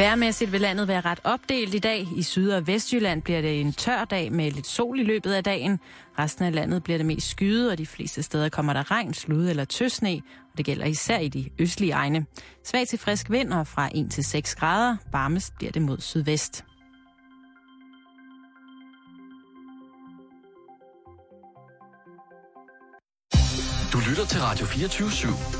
Værmæssigt vil landet være ret opdelt i dag. I Syd- og Vestjylland bliver det en tør dag med lidt sol i løbet af dagen. Resten af landet bliver det mest skyet, og de fleste steder kommer der regn, slud eller tøsne. Og det gælder især i de østlige egne. Svag til frisk vind og fra 1 til 6 grader. Varmest bliver det mod sydvest. Du lytter til Radio 24-7.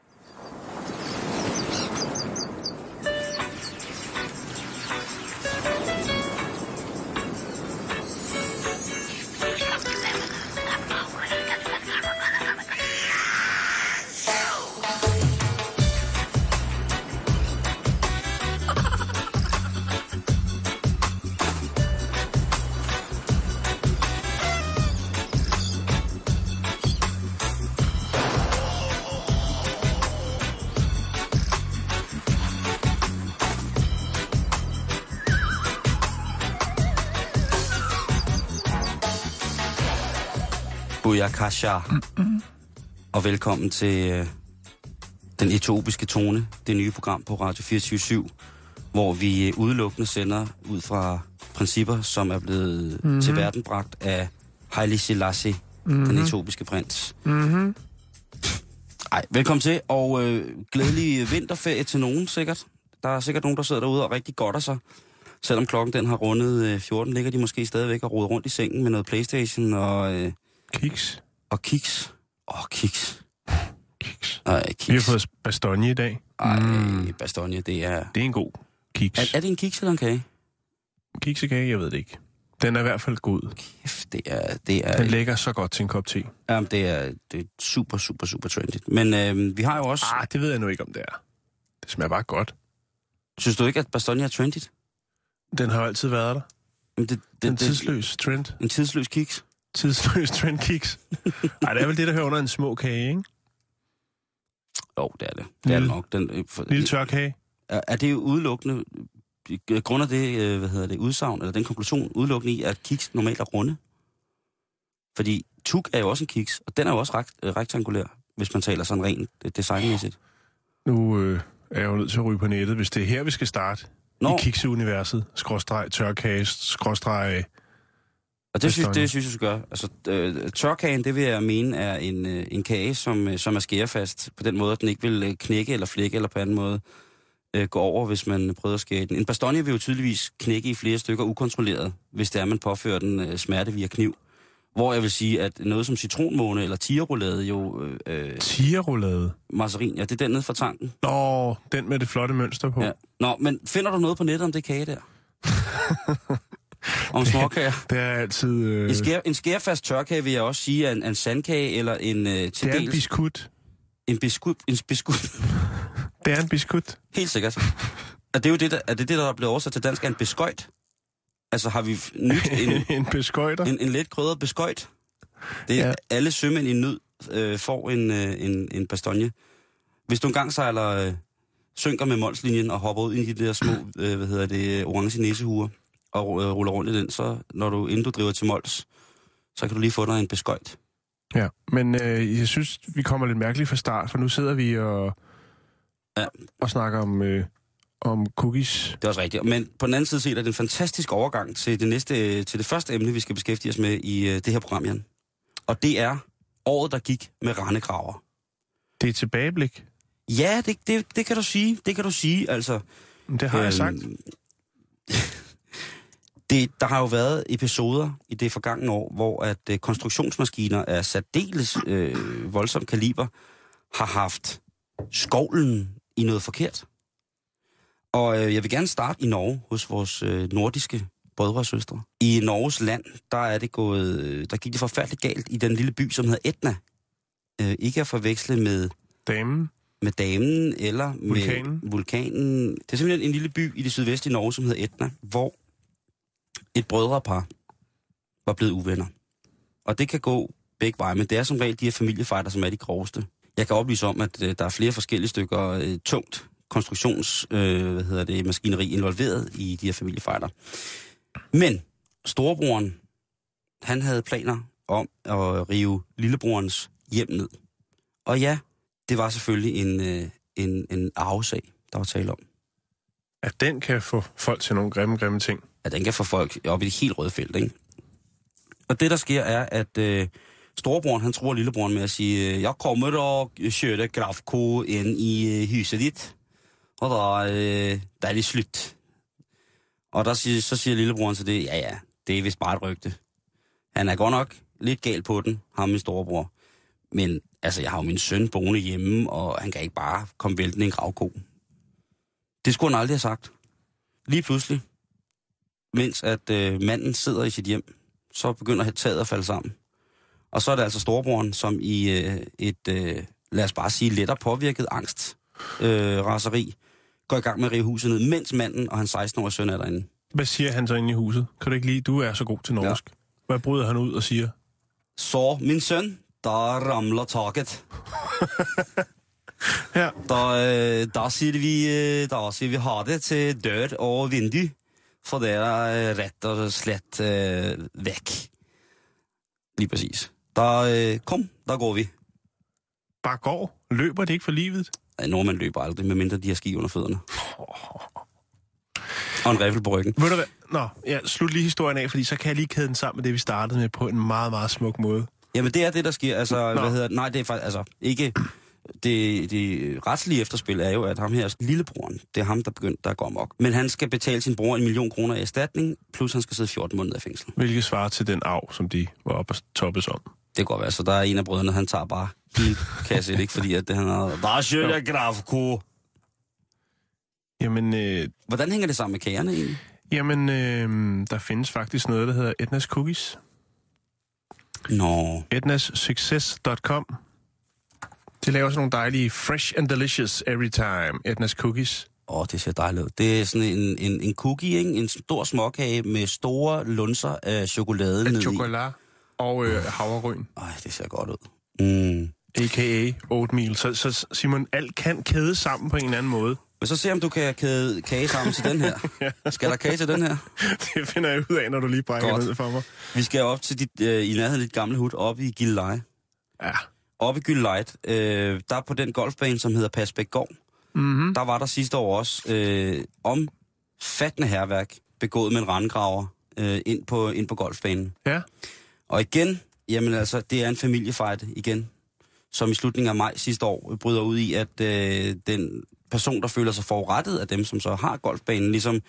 Booyakasha. Mm-mm. Og velkommen til øh, Den Etiopiske Tone, det nye program på Radio 24 hvor vi øh, udelukkende sender ud fra principper, som er blevet mm-hmm. til verden bragt af Haile Selassie, mm-hmm. den etiopiske prins. Mm-hmm. Ej, velkommen til, og øh, glædelig vinterferie til nogen sikkert. Der er sikkert nogen, der sidder derude og rigtig godt af sig. Selvom klokken den har rundet øh, 14, ligger de måske stadigvæk og roder rundt i sengen med noget Playstation og... Øh, Kiks. og kiks. Åh, oh, kiks. Kiks. Ej, Vi kiks. har fået bastogne i dag. Ej, Mm. Bastogne, det er... Det er en god kiks. Er, er det en kiks eller en kage? Kiksekage, jeg ved det ikke. Den er i hvert fald god. Kæft, det er... Det er, Den lægger så godt til en kop te. jamen, det er, det er super, super, super trendy. Men øh, vi har jo også... Ah, det ved jeg nu ikke, om det er. Det smager bare godt. Synes du ikke, at Bastogne er trendy? Den har altid været der. Jamen, det, det, Den det, tidsløs trend. En tidsløs kiks? Tidsløs trend kiks. Nej, det er vel det, der hører under en små kage, ikke? Jo, det er det. Det er det nok. Den, øh, for, Lille tør kage. er, er det jo udelukkende... øh, Grund af det, øh, hvad hedder det, udsagn, eller den konklusion, udelukkende i, at kiks normalt er runde? Fordi tuk er jo også en kiks, og den er jo også rekt, rektangulær, hvis man taler sådan rent designmæssigt. Nu øh, er jeg jo nødt til at ryge på nettet, hvis det er her, vi skal starte. Nå, I kikseuniverset. Skråstreg, tørkage, skråstreg... og det synes, det synes jeg, du gør. Altså, øh, tørkagen, det vil jeg mene, er en, øh, en kage, som, øh, som er skærefast på den måde, at den ikke vil øh, knække eller flække eller på anden måde øh, gå over, hvis man prøver at skære den. En bastogne vil jo tydeligvis knække i flere stykker ukontrolleret, hvis det er, man påfører den øh, smerte via kniv. Hvor jeg vil sige, at noget som citronmåne eller tigerroulade jo... Øh, Tierroulade. marcerin, ja, det er den nede fra tanken. Nå, den med det flotte mønster på. Ja. Nå, men finder du noget på nettet om det kage der? om småkager? Det er altid... Øh, En, skær, en skærfast tørkage vil jeg også sige er en, en sandkage eller en øh, til det er en dels biskut. en biskut. En biskut. Det er en biskut. Helt sikkert. Er det jo det, der, er det, det, der er blevet oversat til dansk, er en beskøjt? Altså har vi nyt en, en beskøjter. en, en let krydret beskøjt? Det er Ja. alle sømænd i nød øh, får en, øh, en, en bastogne. Hvis du engang sejler, øh, synker med Molslinjen og hopper ud i de der små, øh, hvad hedder det, orange næsehuer og øh, ruller rundt i den, så når du, inden du driver til Mols, så kan du lige få dig en beskøjt. Ja, men øh, jeg synes, vi kommer lidt mærkeligt fra start, for nu sidder vi og, Ja. og snakker om, øh, om cookies. Det er også rigtigt. Men på den anden side set er det en fantastisk overgang til det, næste, til det første emne, vi skal beskæftige os med i øh, det her program, Jan. Og det er året, der gik med randekraver. Det er tilbageblik. Ja, det, det, det kan du sige. Det kan du sige, altså. Det har jeg Øhm, sagt. det, der har jo været episoder i det forgangne år, hvor at øh, konstruktionsmaskiner af særdeles øh, voldsom kaliber har haft skovlen i noget forkert. Og øh, jeg vil gerne starte i Norge hos vores øh, nordiske brødre og søstre. I Norges land, der er det gået, øh, der gik det forfærdeligt galt i den lille by, som hedder Etna. Øh, ikke at forveksle med Damen. med damen eller med Vulkanen. vulkanen. Det er simpelthen en lille by i det sydvestlige Norge, som hedder Etna, hvor et brødrepar var blevet uvenner. Og det kan gå begge veje, men det er som regel de her familiefejder, som er de groveste. Jeg kan oplyse om, at øh, der er flere forskellige stykker øh, tungt konstruktions, øh, hvad hedder det, maskineri involveret i de her familiefejder. Men storebroren, han havde planer om at rive lillebrorens hjem ned. Og ja, det var selvfølgelig en, øh, en, en arvesag, der var tale om. At den kan få folk til nogle grimme, grimme ting. At den kan få folk op i det helt røde felt, ikke? Og det, der sker, er, at øh, storebroren, han tror lillebroren med at sige, øh, jeg kommer og kører grafko ind i øh, huset dit, og der, øh, der er det slut. Og der siger, så siger lillebroren til det, ja ja, det er vist bare et rygte. Han er godt nok lidt gal på den, ham min storebror. Men altså, jeg har jo min søn boende hjemme, og han kan ikke bare komme væltende i en gravko. Det skulle han aldrig have sagt. Lige pludselig, mens at øh, manden sidder i sit hjem, så begynder taget at falde sammen. Og så er det altså storebroren, som i øh, et, øh, lad os bare sige, lettere påvirket angst, øh, raseri, går i gang med at rive huset ned, mens manden og hans 16-årige søn er derinde. Hvad siger han så inde i huset? Kan du ikke lide, du er så god til norsk. Ja. Hvad bryder han ud og siger? Så, min søn, der ramler taket. Ja. Der, øh, der, siger vi, øh, der siger vi ha det til dør og vindue, for det er øh, ret og slet øh, væk. Lige præcis. Der, øh, kom, der går vi. Bare går. Løber det ikke for livet? Ej, nordmænd løber aldrig, medmindre de har ski under fødderne. Og en riffel på ryggen. Ved du hvad? Nå, ja, slut lige historien af, fordi så kan jeg lige kæde den sammen med det, vi startede med på en meget, meget smuk måde. Jamen, det er det, der sker. Altså, Nå. hvad hedder det? Nej, det er faktisk, altså, ikke... Det, det retslige efterspil er jo, at ham her, lillebroren, det er ham, der begyndte at gå amok. Men han skal betale sin bror en million kroner i erstatning, plus han skal sidde 14 måneder i fængsel. Hvilket svarer til den arv, som de var oppe og toppes om. Det kan godt være, så der er en af brødrene, han tager bare helt kasse, ikke? Fordi at det, han har... Der er sjøt, jeg grafko. Jamen, øh, Hvordan hænger det sammen med kagerne egentlig? jamen øh, der findes faktisk noget, der hedder Etnas Cookies. Nå, etnassuccess.com. De laver sådan nogle dejlige fresh and delicious every time. Etnas Cookies. åh, det ser dejligt ud. Det er sådan en, en, en cookie, ikke? En stor småkage med store lunser af chokolade ned i. Chokolade og øh, havregryn. Ej, det ser godt ud. Mm. A.k.a. oatmeal. Så, så Simon, alt kan kæde sammen på en eller anden måde. Men så se, om du kan kæde kage sammen til den her. Skal der kage til den her? Det finder jeg ud af, når du lige brækker Godt. ned for mig. Vi skal op til dit, øh, i nærheden af dit gamle hud, op i Gilleleje. Ja. Oppe i Gilleleje, øh, der på den golfbane, som hedder Pasbækgård, Mm-hmm. der var der sidste år også øh, omfattende herværk begået med en randgraver øh, ind, på, ind på golfbanen. Ja. Og igen, jamen altså, det er en familiefight igen, som i slutningen af maj sidste år bryder ud i, at øh, den person, der føler sig forurettet af dem, som så har golfbanen, ligesom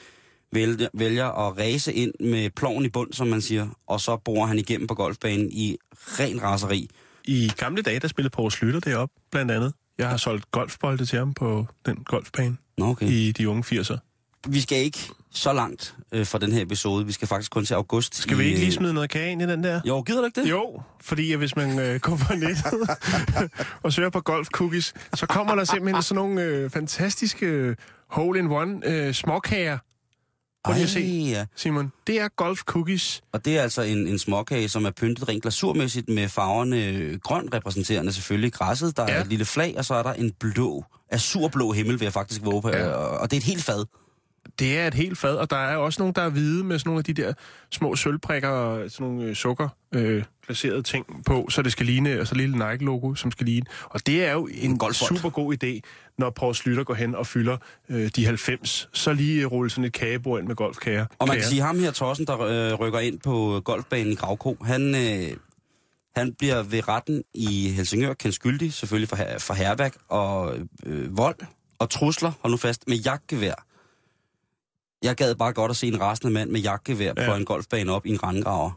vælger, vælger at ræse ind med ploven i bund, som man siger, og så borer han igennem på golfbanen i ren raseri. I gamle dage, der spillede Poul Slytter deroppe, blandt andet. Jeg har solgt golfbolde til ham på den golfbane okay. i de unge 80'er. Vi skal ikke så langt øh, for den her episode. Vi skal faktisk kun til august. Skal vi i, ikke lige øh, smide noget kage ind i den der? Jo, gider du ikke det? Jo, fordi hvis man øh, går på nettet og søger på golf cookies, så kommer der simpelthen sådan nogle øh, fantastiske øh, hole-in-one øh, småkager. Prøv lige at se, ja. Simon. Det er golf cookies. Og det er altså en, en småkage, som er pyntet rent glasurmæssigt med farverne grøn repræsenterende selvfølgelig græsset. Der er Ja. et lille flag, og så er der en blå, azurblå himmel, vil jeg faktisk våge på. Ja. Og, og det er et helt fad. Det er et helt fad, og der er også nogle, der er hvide med sådan nogle af de der små sølvprikker og sådan nogle øh, sukker øh, placerede ting på, så det skal ligne, og så lille Nike-logo, som skal ligne. Og det er jo en, En super god idé, når Poul Slytter går hen og fylder øh, de 90, så lige øh, rulle sådan et kagebord ind med golfkager. Og man kan sige, ham her Tossen, der øh, rykker ind på golfbanen i Gravko, han, øh, han bliver ved retten i Helsingør kendt skyldig, selvfølgelig for, her- for herværk og øh, vold og trusler, hold nu fast, med jagtgevær. Jeg gad bare godt at se en rasende mand med jagtgevær ja. På en golfbane op i en randgraver.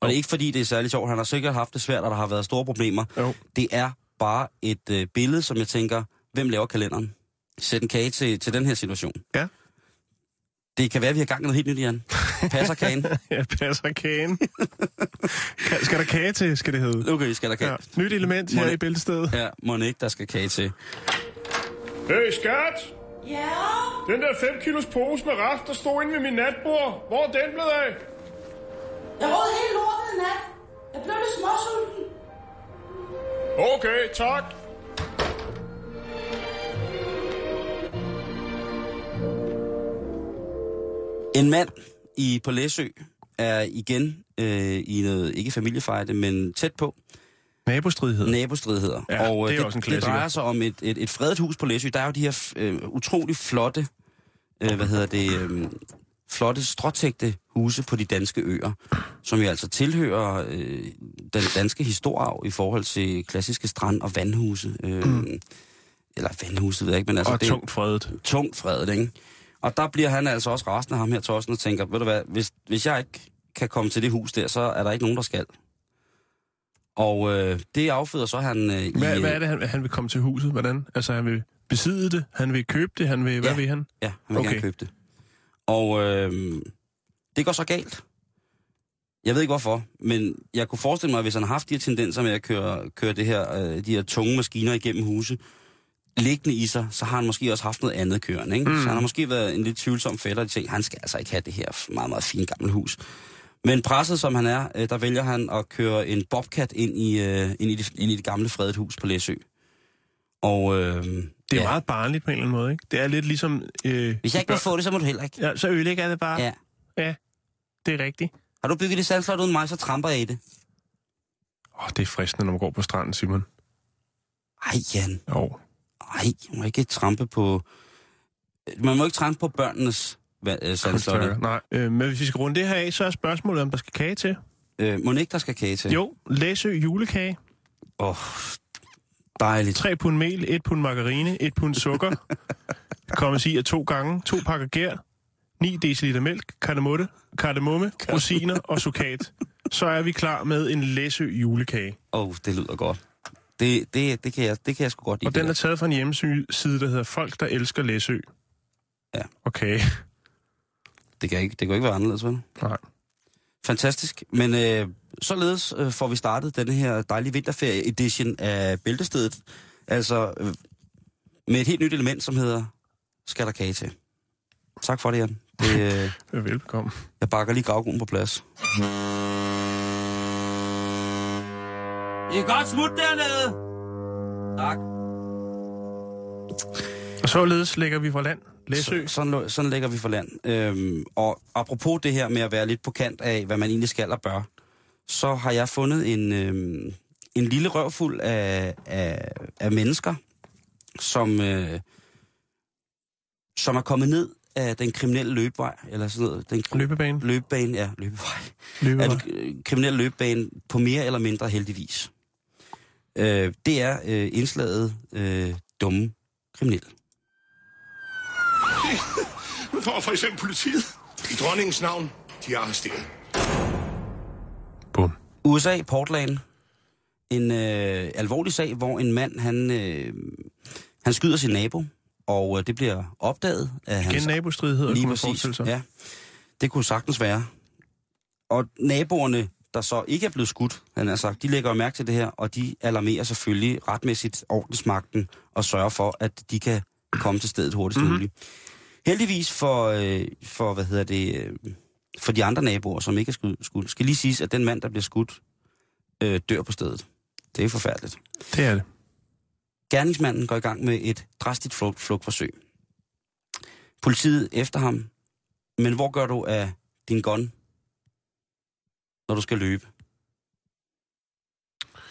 Og det er ikke fordi, det er særlig sjovt. Han har sikkert haft det svært, og der har været store problemer. Jo. Det er bare et øh, billede, som jeg tænker, hvem laver kalenderen? Sæt en kage til, til den her situation. Ja. Det kan være, at vi har gang i noget helt nyt, Jan. Passer kagen? Ja, passer kagen. Ka- skal der kage til, skal det hedde? Okay, skal der kage. Ja. Nyt element her i bæltestedet. Ja, må ikke, der skal kage til. Hey, skat! Ja, Den der 5 kilos pose med ret, der stod inde ved min natbord. Hvor er den blevet af? jeg råd hele lortet i nat. Jeg blev lidt småsulten. Okay, tak. En mand i på Læsø er igen øh, i noget, ikke familiefejde, men tæt på, Nabostridighed. nabostridigheder. Ja, og øh, det er også en det klassiker. drejer sig om et, et, et fredet hus på Læsø. Der er jo de her øh, utrolig flotte, øh, hvad hedder det, øh, flotte stråtægte huse på de danske øer, som jo altså tilhører øh, den danske historiearv i forhold til klassiske strand- og vandhuse. Øh, mm. Eller vandhuse, ved jeg ikke, men altså... og det, tungt fredet. tungt fredet, ikke? Og der bliver han altså også resten af ham her, Torsten, og tænker, ved du hvad, hvis, hvis jeg ikke kan komme til det hus der, så er der ikke nogen, der skal. Og øh, det afføder så han øh, i... Hvad, øh, hvad er det, han, han vil komme til huset? Hvordan? Altså, han vil besidde det? Han vil købe det? Han vil, hvad Ja. vil han? Ja, han vil okay. Gerne købe det. Og øh, det går så galt. Jeg ved ikke hvorfor, men jeg kunne forestille mig, at hvis han har haft de her tendenser med at køre, køre det her, øh, de her tunge maskiner igennem huse, liggende i sig, så har han måske også haft noget andet kørende. Ikke? Mm. Så han har måske været en lidt tvivlsom fætter, og de tænkte, han skal altså ikke have det her meget, meget fine gamle hus. Men presset som han er, øh, der vælger han at køre en bobcat ind i, øh, ind i, det, ind i det gamle fredet hus på Læsø. Og øh, Det er ja, meget barnligt på en eller anden måde, ikke? Det er lidt ligesom... Øh, hvis jeg ikke må få det, så må du heller ikke. Ja, så ødelægger jeg det bare. Ja. ja. Det er rigtigt. Har du bygget det sandslot uden mig, så tramper jeg i det. Åh, det er fristende, når man går på stranden, Simon. Ej, Jan. Jo. Ej, man må ikke trampe på... Man må ikke trampe på børnenes øh, sandslotte. Krydstørker. Nej. Øh, men hvis vi skal runde det her af, så er spørgsmålet, om der skal kage til. Øh, må ikke, der skal kage til? Jo, Læsø julekage. Åh, oh, dejligt. 3 pund mel, 1 pund margarine, 1 pund sukker. Kommes i af to gange, to pakker gær, 9 dl mælk, kardemomme, kardemomme rosiner og sukat. Så er vi klar med en Læsø julekage. Åh, oh, det lyder godt. Det, det, det, kan jeg, det kan jeg sgu godt lide. Og den er taget fra en hjemmeside, der hedder Folk, der elsker Læsø. Ja. Okay. Det, kan ikke, det kan ikke være anderledes, vel? Nej. Fantastisk. Men øh, således øh, får vi startet denne her dejlige vinterferie-edition af Bæltestedet. Altså øh, med et helt nyt element, som hedder Skal der kage til? Tak for det, Jan. Det, øh, Velbekomme. jeg bakker lige gravgrunden på plads. I er godt smut dernede. Tak. Og således lægger vi fra land. Læsø. Så, sådan, sådan lægger vi for land. Øhm, og apropos det her med at være lidt på kant af, hvad man egentlig skal og bør, så har jeg fundet en, øhm, en lille røvfuld af, af, af mennesker, som, øh, som er kommet ned af den kriminelle løbevej, eller sådan noget. Den kri- Løbebane. løbebane, ja, løbevej. Løbevej. Af den kriminelle løbebane på mere eller mindre heldigvis. Øh, det er øh, indslaget øh, dumme kriminelle. For for eksempel politiet. I dronningens navn, de er arresteret. Bum. USA, Portland. En øh, alvorlig sag, hvor en mand, han, øh, han skyder sin nabo, og øh, det bliver opdaget af Igen hans... nabostridigheder, Lige kunne man forestille sig. ja. Det kunne sagtens være. Og naboerne, der så ikke er blevet skudt, han har sagt, de lægger jo mærke til det her, og de alarmerer selvfølgelig retmæssigt ordensmagten og sørger for, at de kan komme til stedet hurtigst Mhm. mm-hmm. muligt. Heldigvis for, øh, for, hvad hedder det, øh, for de andre naboer, som ikke er skudt, skudt, skal lige siges, at den mand, der bliver skudt, øh, dør på stedet. Det er forfærdeligt. Det er det. Gerningsmanden går i gang med et drastisk flugt, flugtforsøg. Politiet efter ham. Men hvor gør du af din gun, når du skal løbe?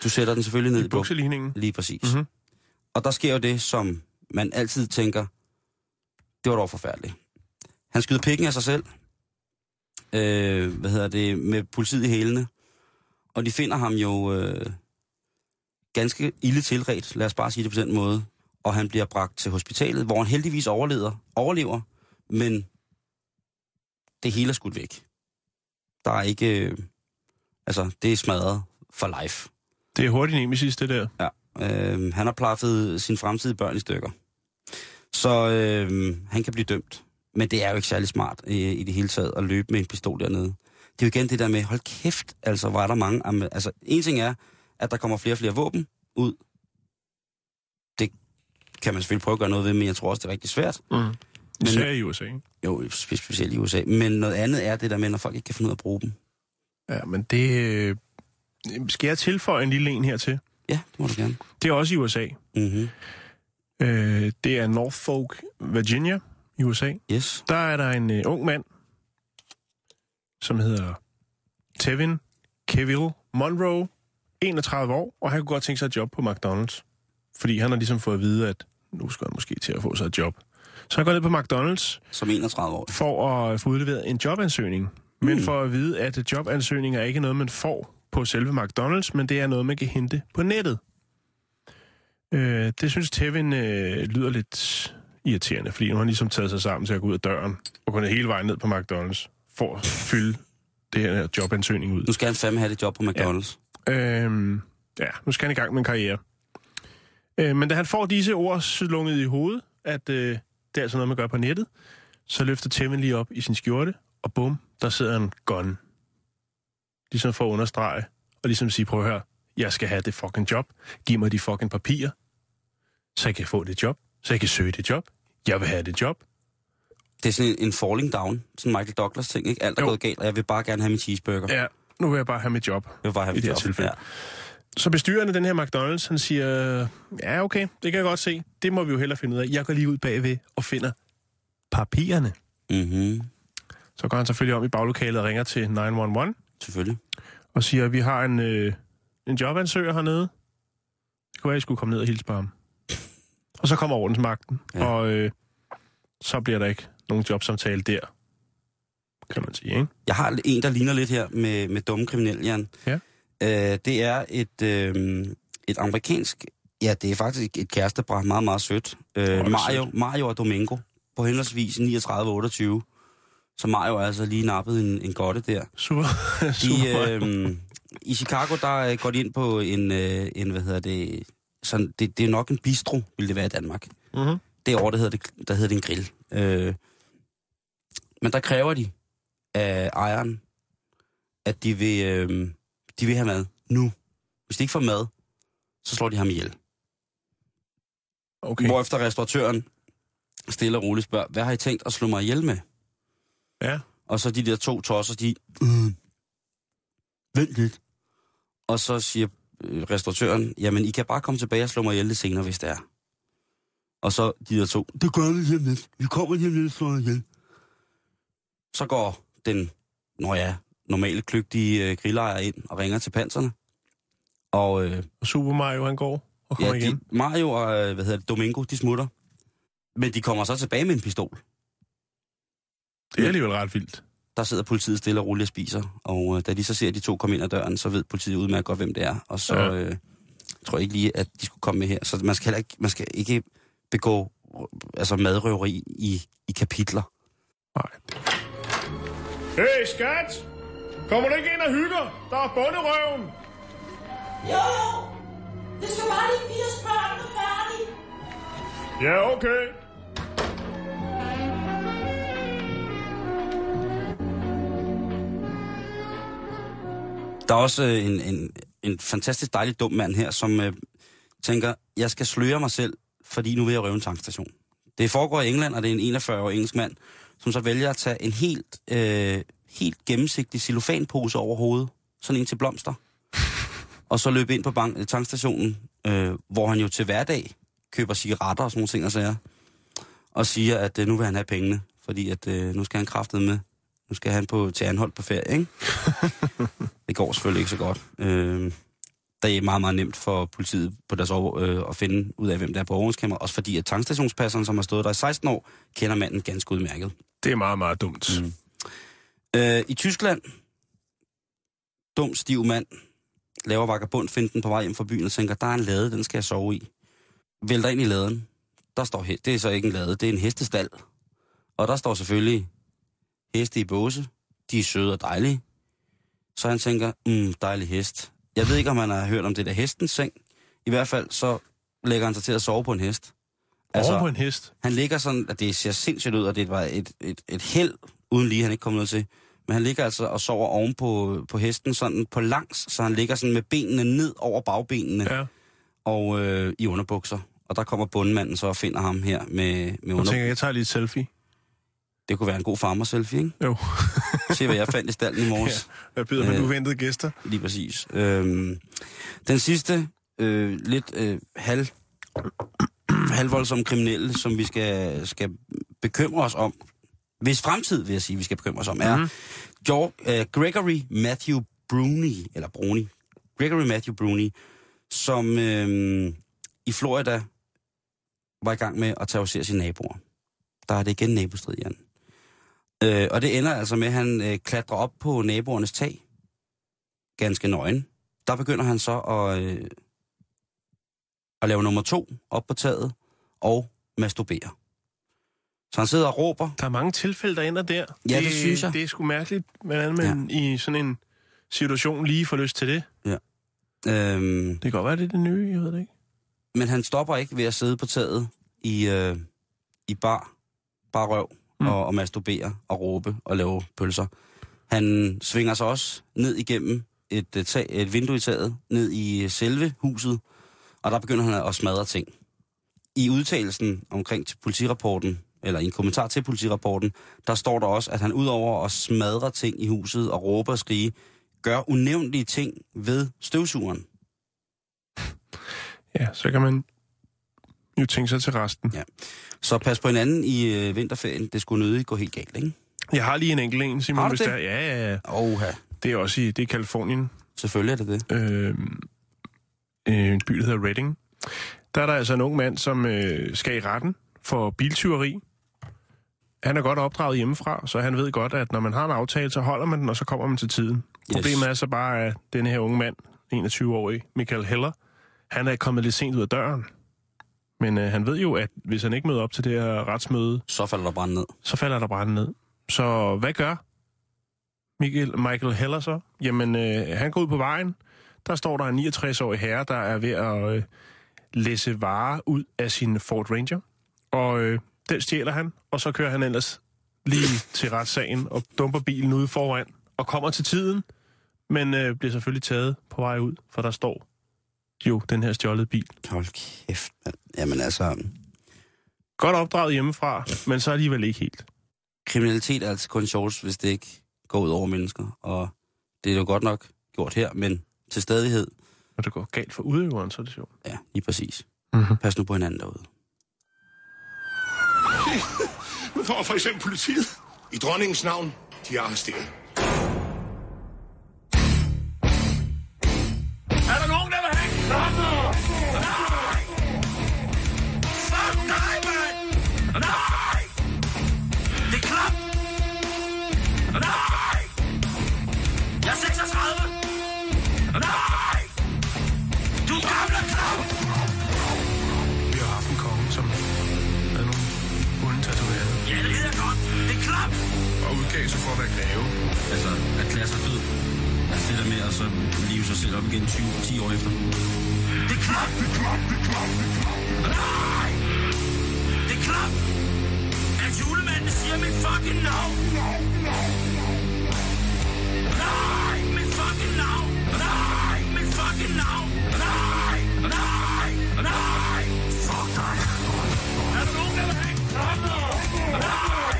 Du sætter den selvfølgelig ned I bukseligningen. Lige præcis. Mhm. Mm-hmm. Og der sker jo det, som man altid tænker, det var dog forfærdeligt. Han skyder pikken af sig selv. Øh, hvad hedder det? Med politiet i hælene. Og de finder ham jo øh, ganske ille tilret, lad os bare sige det på den måde. Og han bliver bragt til hospitalet, hvor han heldigvis overlever, overlever men det hele er skudt væk. Der er ikke... Øh, altså, det er smadret for life. Det er hurtigt nemesis, det der. Ja. Øh, han har plaffet sin fremtidige børn i stykker. Så øh, han kan blive dømt. Men det er jo ikke særlig smart øh, i det hele taget at løbe med en pistol dernede. Det er jo igen det der med, hold kæft, altså var der mange... Altså, en ting er, at der kommer flere og flere våben ud. Det kan man selvfølgelig prøve at gøre noget ved, men jeg tror også, det er rigtig svært. Mm. Men- Især i USA, ikke? Jo, spe- specielt i USA. Men noget andet er det der med, når folk ikke kan finde ud af at bruge dem. Ja, men det... øh, Skal jeg tilføje en lille en hertil? Ja, det må du gerne. Det er også i USA. Mm-hmm. Øh, det er Norfolk, Virginia i USA. Yes. Der er der en øh, ung mand, som hedder Tevin Kevil Monroe, 31 år, og han kunne godt tænke sig et job på McDonald's. Fordi han har ligesom fået at vide, at nu skal han måske til at få sig et job. Så han går ned på McDonald's Som 31 år. for at få udleveret en jobansøgning. Men Mm. for at vide, at jobansøgninger er ikke noget, man får på selve McDonald's, men det er noget, man kan hente på nettet. Øh, det synes Tevin øh, lyder lidt irriterende, fordi nu har han ligesom taget sig sammen til at gå ud af døren og gå hele vejen ned på McDonald's for at fylde det her jobansøgning ud. Nu skal han fandme have det job på McDonald's. Øhm, ja, nu skal han i gang med en karriere. Øh, men da han får disse ord slunget i hovedet, at øh, det er altså noget, man gør på nettet, så løfter Tevin lige op i sin skjorte, og bum, der sidder en gun. Ligesom for at understrege, og ligesom sige, prøv at høre, jeg skal have det fucking job. Giv mig de fucking papirer, så jeg kan få det job, så jeg kan søge det job. Jeg vil have det job. Det er sådan en, en falling down. Sådan Michael Douglas ting, ikke? Alt er Jo. gået galt, og jeg vil bare gerne have min cheeseburger. Ja, nu vil jeg bare have mit job. Jeg vil bare have i mit job. tilfælde. Ja. Så bestyreren af den her McDonald's, han siger, ja okay, det kan jeg godt se. Det må vi jo hellere finde ud af. Jeg går lige ud bagved og finder papirerne. Mm-hmm. Så går han selvfølgelig om i baglokalet og ringer til 911 Selvfølgelig. og siger, at vi har en, øh, en jobansøger hernede. Det kunne være, at I skulle komme ned og hilse på ham. Og så kommer ordensmagten, Ja. og øh, så bliver der ikke nogen jobsamtale der, kan man sige, ikke? Jeg har en, der ligner lidt her med, med dumme kriminelle, Jan. Ja. Øh, det er et, øh, et amerikansk... Ja, det er faktisk et kærestepar, meget, meget sødt. Øh, Mario, sødt. Mario og Domingo, på henholdsvis 39 og 28. Så Mario er altså lige nappet en, en godte der. Super. De, Super. øh, I Chicago, der øh, går de ind på en, øh, en hvad hedder det, sådan, det, det er nok en bistro, vil det være i Danmark. mm-hmm. Derovre, der hedder det, der hedder det en grill. Øh, men der kræver de af ejeren, at de vil, øh, de vil have mad nu. Hvis de ikke får mad, så slår de ham ihjel. Okay. Okay. Hvorefter restauratøren stille og roligt spørger, hvad har I tænkt at slå mig ihjel med? Ja. Og så de der to tosser, de... Øh, vent lidt. Og så siger øh, restauratøren, jamen I kan bare komme tilbage og slå mig ihjel lidt senere, hvis det er. Og så de der to, det gør vi lige lidt. Vi kommer lige lidt og slår ihjel. Så går den, når ja, normale kløgtige øh, grillejer ind og ringer til panserne. Og øh, Og Super Mario, han går og kommer ja, igen. de, Mario og øh, hvad hedder det, Domingo, de smutter. Men de kommer så tilbage med en pistol. Det er alligevel ret vildt. der sidder politiet stille og roligt og spiser. Og øh, da de så ser de to komme ind ad døren, så ved politiet udmærket godt, hvem det er. Og så Ja. øh, tror jeg ikke lige, at de skulle komme med her. Så man skal heller ikke, man skal ikke begå altså madrøveri i, i kapitler. Nej. Hey, skat! Kommer du ikke ind og hygger? Der er bunderøven! Jo, det skal bare lige give os børnene færdige. Ja, okay. Der er også øh, en, en, en fantastisk dejlig dum mand her, som øh, tænker, jeg skal sløre mig selv, fordi nu vil jeg røve en tankstation. Det foregår i England, og det er en 41-årig engelsk mand, som så vælger at tage en helt, øh, helt gennemsigtig cellofanpose over hovedet, sådan en til blomster, og så løbe ind på bank, øh, tankstationen, øh, hvor han jo til hverdag køber cigaretter og sådan nogle ting og sager, og siger, at øh, nu vil han have pengene, fordi at øh, nu skal han kraftet med, nu skal han på, til Anhold på ferie, ikke? det går selvfølgelig ikke så godt. Øh, det er meget, meget nemt for politiet på deres over, øh, at finde ud af, hvem der er på overvågningskamera. Også fordi, at tankstationspasseren, som har stået der i 16 år, kender manden ganske udmærket. Det er meget, meget dumt. Mm. Øh, I Tyskland, dum, stiv mand, laver vagabundfinden på vej hjem fra byen og tænker, der er en lade, den skal jeg sove i. Vælter ind i laden. Der står, det er så ikke en lade, det er en hestestald. Og der står selvfølgelig heste i båse. De er søde og dejlige. Så han tænker, mm, dejlig hest. Jeg ved ikke, om han har hørt om det der hestens seng. I hvert fald så lægger han sig til at sove på en hest. Altså, på en hest. Han ligger sådan, at det ser sindssygt ud, og det var et, et, et held, uden lige han ikke kom noget til. Men han ligger altså og sover oven på, på hesten, sådan på langs, så han ligger sådan med benene ned over bagbenene Ja. og øh, i underbukser. Og der kommer bundmanden så og finder ham her med, med Jeg under... tænker, jeg tager lige et selfie. Det kunne være en god farmer-selfie, ikke? Jo. Se, hvad jeg fandt i stallen i morges. Jeg byder med Øh. uventede gæster. Lige præcis. Øhm, den sidste, øh, lidt øh, halv, halvvoldsomme kriminelle, som vi skal, skal bekymre os om, hvis fremtid, vil jeg sige, vi skal bekymre os om, er mm-hmm. George, uh, Gregory Matthew Bruni, eller Bruni, Gregory Matthew Bruni, som øh, i Florida var i gang med at terrorisere sine naboer. Der er det igen nabostrid, Jan. Øh, og det ender altså med, at han øh, klatrer op på naboernes tag, ganske nøgen. Der begynder han så at, øh, at lave nummer to op på taget og masturbere. Så han sidder og råber. Der er mange tilfælde, der ender der. Ja, det synes jeg. Det er sgu mærkeligt, hvordan man ja. i sådan en situation lige får lyst til det. Ja. Øhm, Det kan godt være, det er det nye, jeg ved det ikke. men han stopper ikke ved at sidde på taget i, øh, i bar, bar røv mm. og, og masturbere og råbe og lave pølser. Han svinger sig også ned igennem et, et, tag, et vindue i taget, ned i selve huset, og der begynder han at smadre ting. I udtalelsen omkring til politirapporten, eller i en kommentar til politirapporten, der står der også, at han udover at smadre ting i huset og råbe og skrige, gør unævnlige ting ved støvsugeren. Ja, så kan man tænke sig til resten. Ja. Så pas på hinanden i øh, vinterferien. Det skulle nødigt gå helt galt, ikke? Jeg har lige en enkelt en, Simon, Har du hvis det? der Ja, ja, ja. Oha, Det er også i, det er Kalifornien. selvfølgelig er det det. øh, øh, en by, der hedder Redding. Der er der altså en ung mand, som øh, skal i retten for biltyveri. Han er godt opdraget hjemmefra, så han ved godt, at når man har en aftale, så holder man den, og så kommer man til tiden. Yes. Problemet er så bare, at denne her unge mand, 21-årig Michael Heller, han er kommet lidt sent ud af døren. Men øh, han ved jo, at hvis han ikke møder op til det her retsmøde, Så falder der brand ned. så falder der branden ned. Så hvad gør Michael, Michael Heller så? Jamen, øh, han går ud på vejen. Der står der en 69-årig herre, der er ved at øh, læse varer ud af sin Ford Ranger. Og øh, den stjæler han, og så kører han ellers lige til retssagen og dumper bilen ude foran og kommer til tiden, men øh, bliver selvfølgelig taget på vej ud, for der står jo den her stjålede bil. Hold kæft, mand. Jamen altså, Godt opdraget hjemmefra, men så alligevel ikke helt. kriminalitet er altså kun sjovt, hvis det ikke går ud over mennesker. Og det er jo godt nok gjort her, men til stadighed, Når det går galt for udøveren, så er det sjovt. ja, lige præcis. Mhm. Pas nu på hinanden derude. Nu kommer for eksempel politiet. I dronningens navn, de er arresteret. Udgav sig for at være greve. Altså, erklære sig død. Altså det der med at så live sig selv op igen 20, 10 år efter. Det er klap! Det er klap! Det er klap! Det er klap! Nej! Det er klap! At julemanden siger mit fucking navn! Nej! Mit fucking navn! Nej! Mit fucking navn! Nej! Nej! Nej! Fuck dig! Er der nogen, der vil have en klapper? Nej!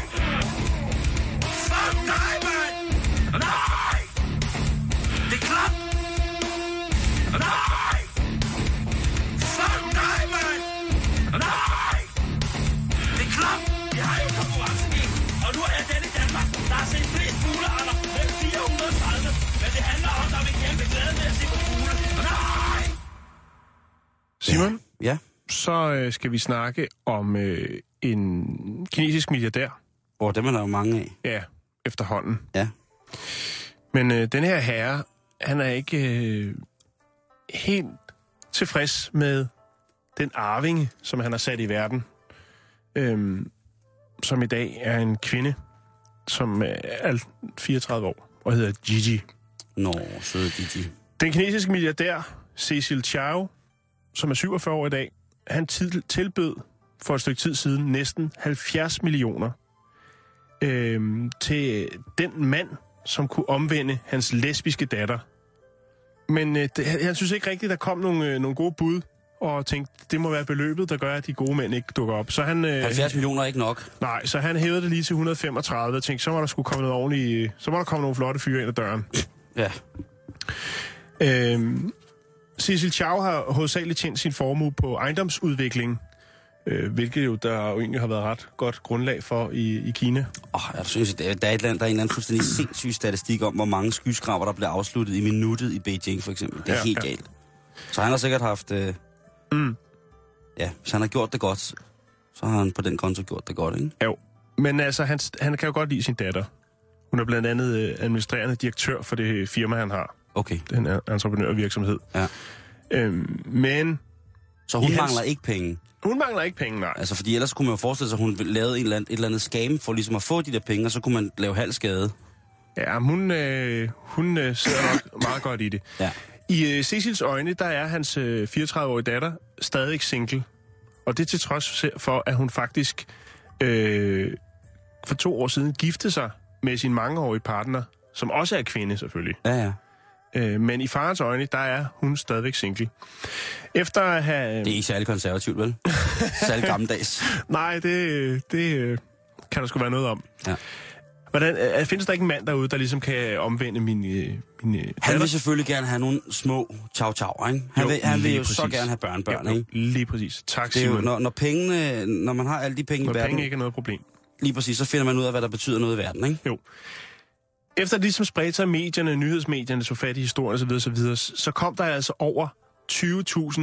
Så øh, skal vi snakke om øh, en kinesisk milliardær. og dem er der jo mange af. Ja, efterhånden. Ja. Men øh, den her herre, han er ikke øh, helt tilfreds med den arvinge, som han har sat i verden. Øhm, som i dag er en kvinde, som er 34 år og hedder Gigi. Nå, søde Gigi. Den kinesiske milliardær Cecil Chiao, som er 47 år i dag, han til- tilbød for et stykke tid siden næsten 70 millioner øhm, til den mand, som kunne omvende hans lesbiske datter. Men øh, det, han synes ikke rigtigt, der kom nogle, øh, nogle gode bud, og tænkte, det må være beløbet, der gør, at de gode mænd ikke dukker op. Så han, øh, 70 millioner er ikke nok. nej, så han hævede det lige til 135 og tænkte, så må der skulle komme noget ordentligt, så må der komme nogle flotte fyre ind ad døren. Ja. Øhm, Cecil Chow har hovedsageligt tjent sin formue på ejendomsudvikling, Øh, hvilket jo der jo egentlig har været ret godt grundlag for i, i Kina. Oh, jeg synes, der, der, er et andet, der er en eller anden fuldstændig sindssyg statistik om, hvor mange skyskraber, der bliver afsluttet i minuttet i Beijing, for eksempel. Det er ja, helt ja. galt. Så han har sikkert haft... Øh, Mm. Ja, hvis han har gjort det godt, så har han på den konto gjort det godt, ikke? Jo, men altså, han, han kan jo godt lide sin datter. Hun er blandt andet øh, administrerende direktør for det firma, han har. Okay. Den er entreprenørvirksomhed. Ja. Øhm, men Så hun hans- mangler ikke penge. hun mangler ikke penge, nej. Altså, fordi ellers kunne man jo forestille sig, at hun lavede en eller anden, et eller andet skam for ligesom at få de der penge, og så kunne man lave halv skade. Ja, hun, øh, hun øh, sidder nok meget godt i det. Ja. I øh, Cecils øjne, der er hans øh, 34-årige datter stadig single. Og det til trods for, at hun faktisk øh, for to år siden giftede sig med sin mangeårige partner, som også er kvinde selvfølgelig. Ja, ja. Øh, men i farens øjne, der er hun stadigvæk single. Efter at have... Det er ikke særlig konservativt, vel? særlig gammeldags. Nej, det, det øh, kan der sgu være noget om. Ja. Hvordan, øh, findes der ikke en mand derude, der ligesom kan omvende min, øh, min øh, Han vil selvfølgelig gerne have nogle små chow chow, ikke? Han Jo, vil, han vil jo så præcis. gerne have børnebørn, jo, ikke? Lige præcis. Tak, Det er jo, Simon. når, når, pengene, når man har alle de penge Når i verden, penge ikke er noget problem. lige præcis, så finder man ud af, hvad der betyder noget i verden, ikke? Jo. Efter det ligesom spredte sig medierne, nyhedsmedierne, så fat i historien osv., osv., så kom der altså over 20.000,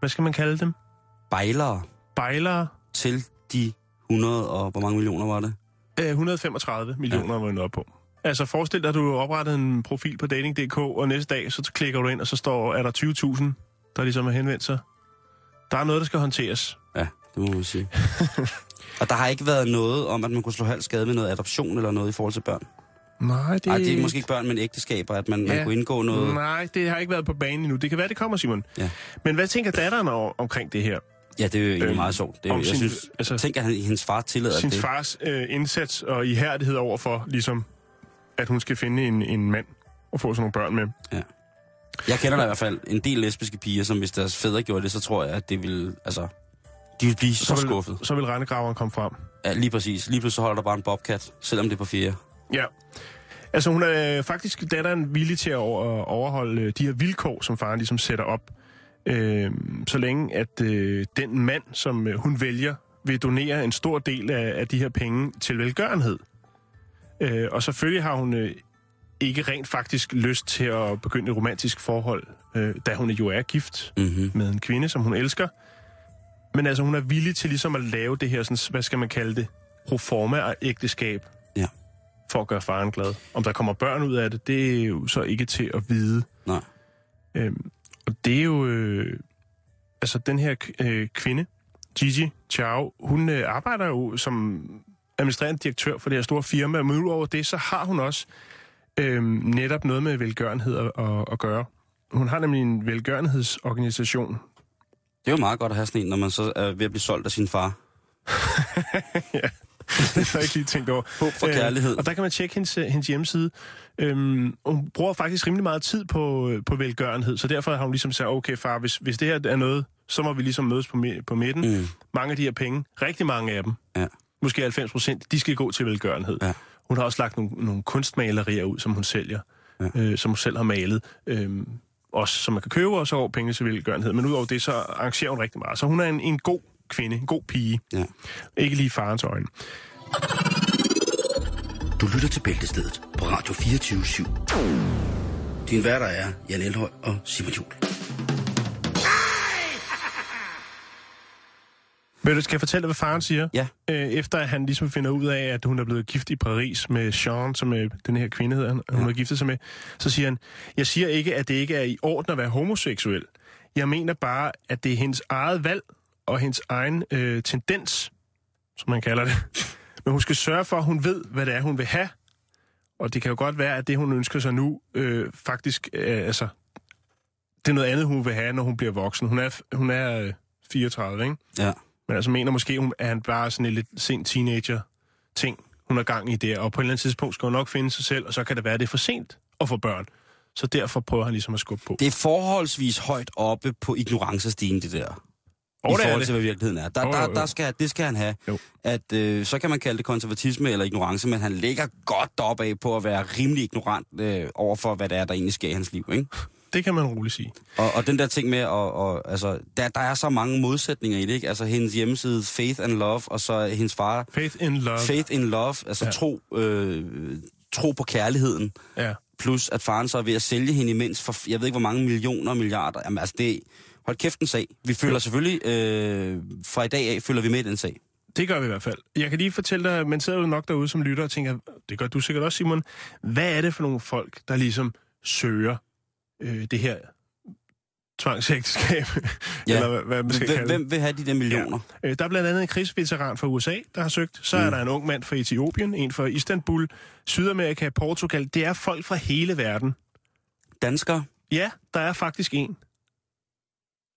hvad skal man kalde dem? Bejlere Bejlere. til de 100 og hvor mange millioner var det? Øh, 135 millioner var vi nået på. Altså forestil dig, at du har oprettet en profil på dating.dk, og næste dag, så klikker du ind, og så står, er der 20.000, der ligesom har henvendt sig. Der er noget, der skal håndteres. Ja, det må man sige. og der har ikke været noget om, at man kunne slå halv skade med noget adoption eller noget i forhold til børn. Nej, det, Nej, det er måske ikke børn, men ægteskaber, at man, ja. man kunne indgå noget... Nej, det har ikke været på banen endnu. Det kan være, det kommer, Simon. Ja. Men hvad tænker datteren om, omkring det her? Ja, det er jo egentlig Øhm, meget sjovt. Det er, jo- jeg sin- synes, altså- tænk, at hendes far tillader Sin det. fars øh, indsats og ihærdighed over for, ligesom, at hun skal finde en, en mand og få sådan nogle børn med. Jeg kender der i hvert fald en del lesbiske piger, som hvis deres fædre gjorde det, så tror jeg, at det ville, altså, de ville blive så, vil, skuffet. Så vil regnegraveren komme frem. Ja, lige præcis. Lige pludselig så holder der bare en bobcat, selvom det er på fjerde. Ja. Altså hun er faktisk datteren villig til at over, overholde øh, de her vilkår, som faren ligesom sætter op. Øh, så længe at øh, den mand, som øh, hun vælger, vil donere en stor del af, af de her penge til velgørenhed. Øh, og selvfølgelig har hun øh, ikke rent faktisk lyst til at begynde et romantisk forhold, øh, da hun jo er gift Mm-hmm. med en kvinde, som hun elsker. Men altså, hun er villig til ligesom at lave det her, sådan, hvad skal man kalde det, proforma-ægteskab. Ja. For at gøre faren glad. Om der kommer børn ud af det, det er jo så ikke til at vide. Nej. Øhm, og det er jo... Øh, altså, den her øh, kvinde, Gigi Chao, hun øh, arbejder jo som administrerende direktør for det her store firma, men udover det, så har hun også øh, netop noget med velgørenhed at, at, at gøre. Hun har nemlig en velgørenhedsorganisation, Det er jo meget godt at have sådan en, når man så er ved at blive solgt af sin far. det har jeg ikke lige tænkt over. Håb for kærlighed. Øh, og der kan man tjekke hendes, øh, hendes hjemmeside. Øhm, hun bruger faktisk rimelig meget tid på, øh, på velgørenhed, så derfor har hun ligesom sagt, okay far, hvis, hvis det her er noget, så må vi ligesom mødes på, på midten. Mm. Mange af de her penge, rigtig mange af dem, Ja. måske 90 procent, de skal gå til velgørenhed. Ja. Hun har også lagt nogle, nogle kunstmalerier ud, som hun sælger, Ja. ja. øh, som hun selv har malet. Øhm, også som man kan købe, og så går penge til velgørenhed. Men udover det, så arrangerer hun rigtig meget. Så hun er en, en god kvinde, en god pige. Ja. Ikke lige farens øjne. Du lytter til Bæltestedet på Radio 24 /7. Din værter er Jan Elhøj og Simon Jul. Ved du, skal jeg fortælle, hvad faren siger? Ja. Øh, efter at han ligesom finder ud af, at hun er blevet gift i Paris med Jean, som er den her kvinde hedder, hun har giftet sig med, så siger han, jeg siger ikke, at det ikke er i orden at være homoseksuel. Jeg mener bare, at det er hendes eget valg og hendes egen øh, tendens, som man kalder det. Men hun skal sørge for, at hun ved, hvad det er, hun vil have. Og det kan jo godt være, at det, hun ønsker sig nu, øh, faktisk, øh, altså, det er noget andet, hun vil have, når hun bliver voksen. Hun er, hun er øh, 34, ikke? Ja. Men altså mener måske, at han bare er sådan en lidt sent teenager-ting, hun har gang i der. Og på et eller andet tidspunkt skal hun nok finde sig selv, og så kan det være, at det er for sent at få børn. Så derfor prøver han ligesom at skubbe på. Det er forholdsvis højt oppe på ignorancestigen, det der. Og I det er forhold til, hvad virkeligheden er. Der, Jo, der, der skal, det skal han have. Jo. At, øh, så kan man kalde det konservatisme eller ignorance, men han ligger godt deroppe af på at være rimelig ignorant øh, over for, hvad det er, der egentlig sker i hans liv. Ikke? Det kan man roligt sige. Og, og den der ting med, og, og, altså, der, der er så mange modsætninger i det, ikke? Altså hendes hjemmeside, Faith and Love, og så hendes far, Faith in love. Faith in Love, altså Ja. tro, øh, tro på kærligheden. Ja. Plus at faren så er ved at sælge hende imens for, jeg ved ikke hvor mange millioner og milliarder. Jamen altså det, hold kæft en sag. Vi føler selvfølgelig, øh, fra i dag af, følger vi med i den sag. Det gør vi i hvert fald. Jeg kan lige fortælle dig, man sidder jo nok derude som lytter og tænker, det gør du sikkert også, Simon. Hvad er det for nogle folk, der ligesom søger øh, det her tvangsægteskab? Ja. Eller hvad, man skal Hvem, kalde hvem vil have de der millioner? Øh, Der er blandt andet en krigsveteran fra USA, der har søgt. Så mm. er der en ung mand fra Etiopien, en fra Istanbul, Sydamerika, Portugal. Det er folk fra hele verden. Danskere? Ja, der er faktisk en.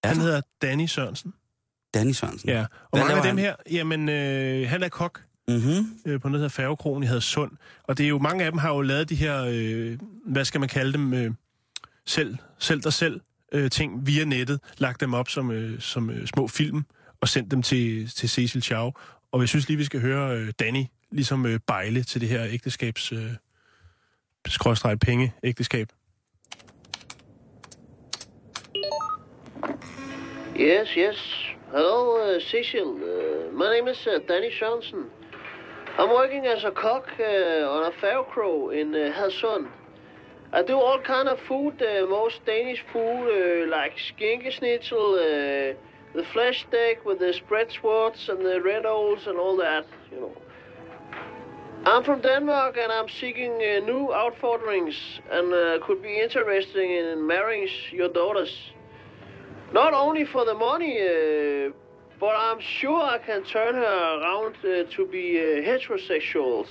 Er Han der? hedder Danny Sørensen. Danny Sørensen. Ja. Og Hvad mange af dem han? her, jamen, øh, han er kok. Mm-hmm. øh, på noget, der hedder Færgekrogen i Hadsund. Og det er jo, mange af dem har jo lavet de her, øh, hvad skal man kalde dem, øh, selv, selv der selv øh, ting via nettet, lagt dem op som, øh, som øh, små film, og sendt dem til, til Cecil Chow. Og jeg synes lige, vi skal høre øh, Danny ligesom øh, bejle til det her ægteskabs... Øh, skråstreg penge ægteskab. Yes, yes. Hello, uh, Cecil. Uh, my name is uh, Danny Johnson. I'm working as a cook uh, on a Færgekro in uh, Hadsund. I do all kind of food, uh, most Danish food, uh, like skinkesnitzel, uh, the flesh steak with the spread swords and the red and all that, you know. I'm from Denmark and I'm seeking uh, new outforderings and uh, could be interested in marrying your daughters. Not only for the money, uh, but I'm sure I can turn her around uh, to be heterosexuals.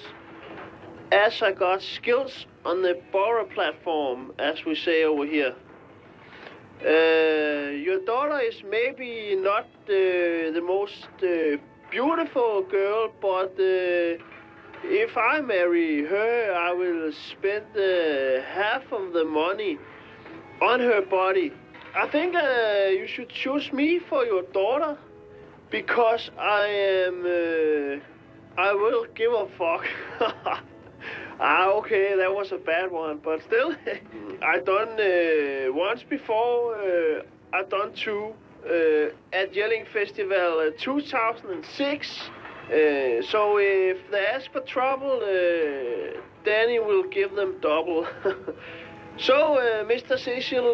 As I got skills on the borrow platform, as we say over here. Uh, your daughter is maybe not uh, the most uh, beautiful girl, but uh, if I marry her, I will spend uh, half of the money on her body. I think uh, you should choose me for your daughter because I am. I will give a fuck. ah, okay, that was a bad one, but still, I done uh, once before. Uh, I done two uh, at Yelling Festival uh, 2006. Uh, so if they ask for trouble, uh, Danny will give them double. so, Mr. Cecil,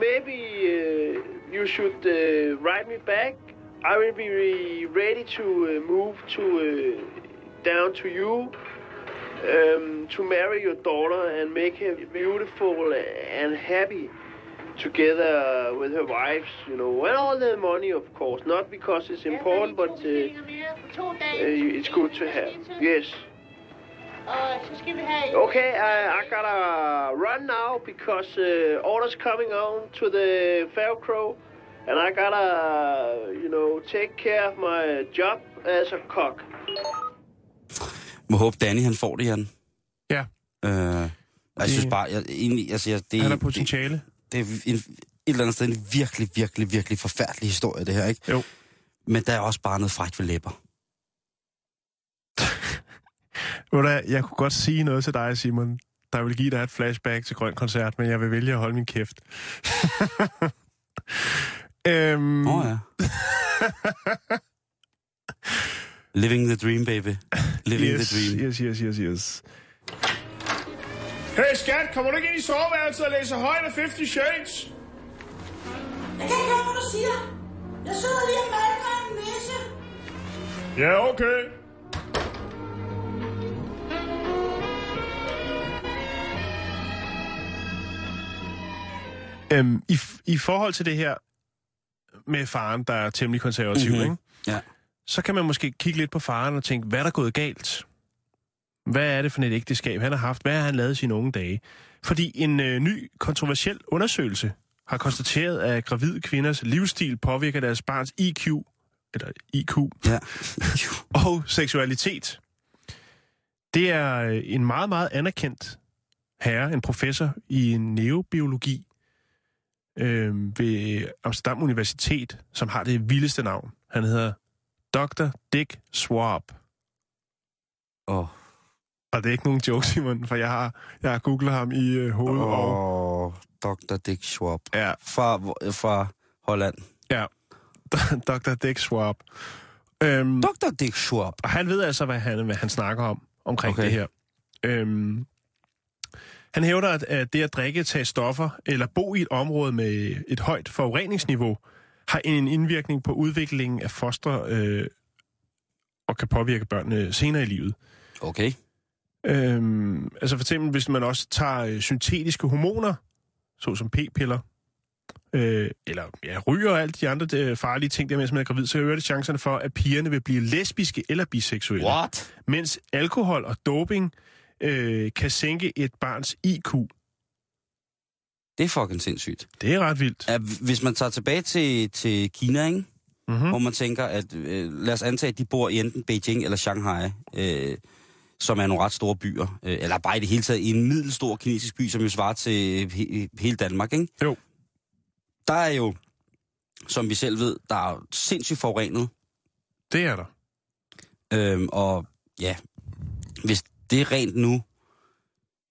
maybe you should write me back. I will be ready to move to down to you um, to marry your daughter and make her beautiful and happy together with her wives, you know, and all the money, of course. Not because it's important, but uh, uh, it's good to have. Yes. Og så skal vi. Okay, I, I gotta run now because uh, orders coming on to the Faircrow, and I gotta, you know, take care of my job as a cook. Må håbe, Danny han får det, Jan. Ja, Øh, jeg Det- synes bare, jeg, egentlig, altså, jeg, det, han det, potentiale. det er en, et eller andet sted en virkelig, virkelig, virkelig forfærdelig historie, det her, ikke? Jo. Men der er også bare noget frækt ved læber. Jeg kunne godt sige noget til dig, Simon, der vil give dig et flashback til Grøn Koncert, men jeg vil vælge at holde min kæft. øhm, Åh oh, ja. Living the dream, baby. Living yes, the dream. yes, yes, yes, yes. Hey skat, kommer du ikke ind i soveværelset og læser højt af 50 Shades? Jeg kan ikke høre, hvad du siger. Jeg sidder lige og malker en nisse. Ja, okay. Øhm, i, I forhold til det her med faren, der er temmelig konservativ, mm-hmm. Mhm. ikke? Ja. Så kan man måske kigge lidt på faren og tænke, hvad er der gået galt? Hvad er det for et ægteskab, han har haft? Hvad har han lavet i sine unge dage? Fordi en øh, ny kontroversiel undersøgelse har konstateret, at gravide kvinders livsstil påvirker deres barns IQ, eller IQ, Ja. og seksualitet. Det er øh, en meget, meget anerkendt herre, en professor i neurobiologi øh, ved Amsterdam Universitet, som har det vildeste navn. Han hedder Dr. Dick Swab. Åh. Og det er ikke nogen joke, Simon, for jeg har, jeg har googlet ham i øh, hovedet. Oh. Og, Og Dr. Dick Schwab. ja, Fra, fra Holland. ja. Dr. Dick Swab. Øhm, Dr. Dick Schwab. og han ved altså, hvad han, hvad han snakker om, omkring Okay. okay. det her. Øhm, han hævder, at, at det at drikke, tage stoffer eller bo i et område med et højt forureningsniveau, har en indvirkning på udviklingen af foster øh, og kan påvirke børnene senere i livet. Okay. Øhm, altså for eksempel, hvis man også tager øh, syntetiske hormoner, såsom p-piller, øh, eller ja, ryger og alt de andre øh, farlige ting, der mens man er gravid, så øger det chancerne for, at pigerne vil blive lesbiske eller biseksuelle. What? Mens alkohol og doping øh, kan sænke et barns IQ. Det er fucking sindssygt. Det er ret vildt. Ja, hvis man tager tilbage til, til Kina, ikke? Mm-hmm. hvor man tænker, at øh, lad os antage, at de bor i enten Beijing eller Shanghai, øh, som er nogle ret store byer, øh, eller bare i det hele taget i en middelstor kinesisk by, som jo svarer til he, hele Danmark, ikke? Jo. Der er jo, som vi selv ved, der er sindssygt forurenet, Det er der. øhm, og ja, hvis det rent nu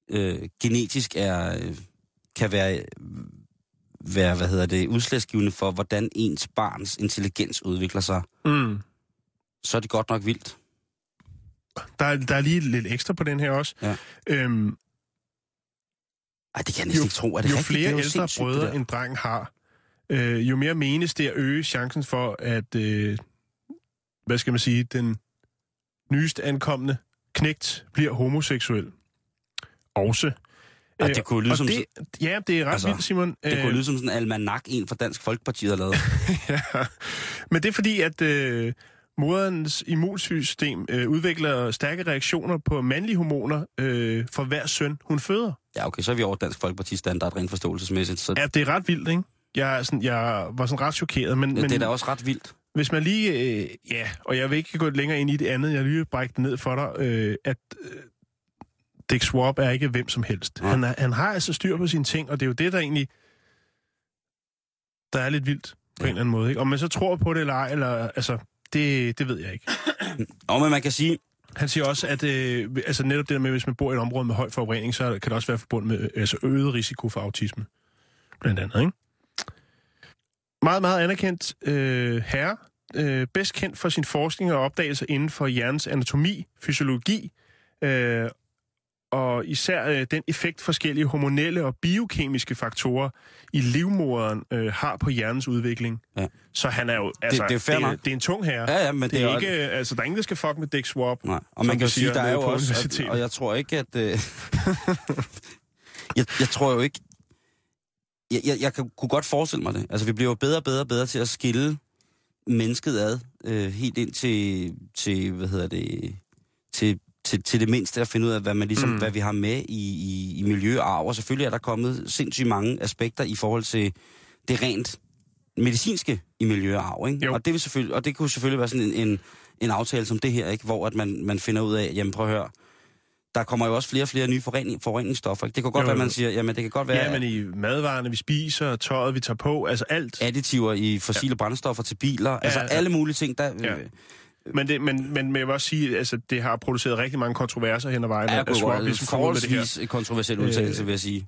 øh, genetisk er, øh, kan være, være, hvad hedder det, udslagsgivende for, hvordan ens barns intelligens udvikler sig, Mm. så er det godt nok vildt. Der, er, der er lige lidt ekstra på den her også. Ja. Øhm, Ej, det kan jeg næsten jo, ikke tro. Er det jo rigtigt? flere det er jo ældre brødre en dreng har, øh, jo mere menes det at øge chancen for, at, øh, hvad skal man sige, den nyest ankommende knægt bliver homoseksuel. Også. Ej, Øh, det kunne lyde og som det, Ja, det er ret Altså, vildt, Simon. Det Øh, kunne lyde som sådan en almanak, en fra Dansk Folkeparti har lavet. ja. Men det er fordi, at øh, moderens immunsystem øh, udvikler stærke reaktioner på mandlige hormoner øh, for hver søn, hun føder. Ja, okay, så er vi over Dansk Folkeparti standard rent forståelsesmæssigt. Så Ja, det er ret vildt, ikke? Jeg, sådan, jeg var sådan ret chokeret, men, ja, men det er da også ret vildt. hvis man lige... Øh, ja, og jeg vil ikke gå længere ind i det andet, jeg lige brække det ned for dig, øh, at øh, Dick Swab er ikke hvem som helst. Nej. Han, er, han har altså styr på sine ting, og det er jo det, der egentlig... Der er lidt vildt på Ja. en eller anden måde, ikke? Om man så tror på det eller ej, eller... Altså, det, det ved jeg ikke. Og men man kan sige, Han siger også, at øh, altså netop det der med, hvis man bor i et område med høj forurening, så kan det også være forbundet med øh, altså øget risiko for autisme. Blandt andet, ikke? Meget, meget anerkendt øh, herre. Øh, bedst kendt for sin forskning og opdagelser inden for hjernens anatomi, fysiologi, øh, og især øh, den effekt forskellige hormonelle og biokemiske faktorer i livmoderen øh, har på hjernens udvikling. Ja. Så han er jo... Altså, det er fair det, det er en tung herre. ja, ja, men Det det, er er ikke, altså, der er ingen, der skal fuck med Dick Swab. Nej, og man kan jo sige, der er jo også, universitetet. og, jeg tror ikke, at... Øh, jeg, jeg tror jo ikke... Jeg, jeg, jeg kan, kunne godt forestille mig det. Altså, vi bliver jo bedre og bedre og bedre til at skille mennesket ad, øh, helt ind til, til, hvad hedder det, til, til, til det mindste at finde ud af, hvad, man ligesom, Mm. hvad vi har med i, i, i miljø og selvfølgelig er der kommet sindssygt mange aspekter i forhold til det rent medicinske i miljø og arv. Ikke? Jo. Og, det vil selvfølgelig, og det kunne selvfølgelig være sådan en, en, en aftale som det her, ikke? hvor at man, man finder ud af, jamen prøv at høre, der kommer jo også flere og flere nye forurening, forureningsstoffer. Ikke? Det kan godt Jo, være, man siger, jamen det kan godt være Ja, men i madvarerne, vi spiser, tøjet, vi tager på, altså alt. additiver i fossile ja. brændstoffer til biler. Altså ja. alle mulige ting, der... Ja. Øh, Men, det, men, men, men jeg vil også sige, altså, det har produceret rigtig mange kontroverser hen ad vejen. er at Swab jo ligesom kommer ud med det her. forholdsvis kontroversiel udtalelse, Øh, vil jeg sige.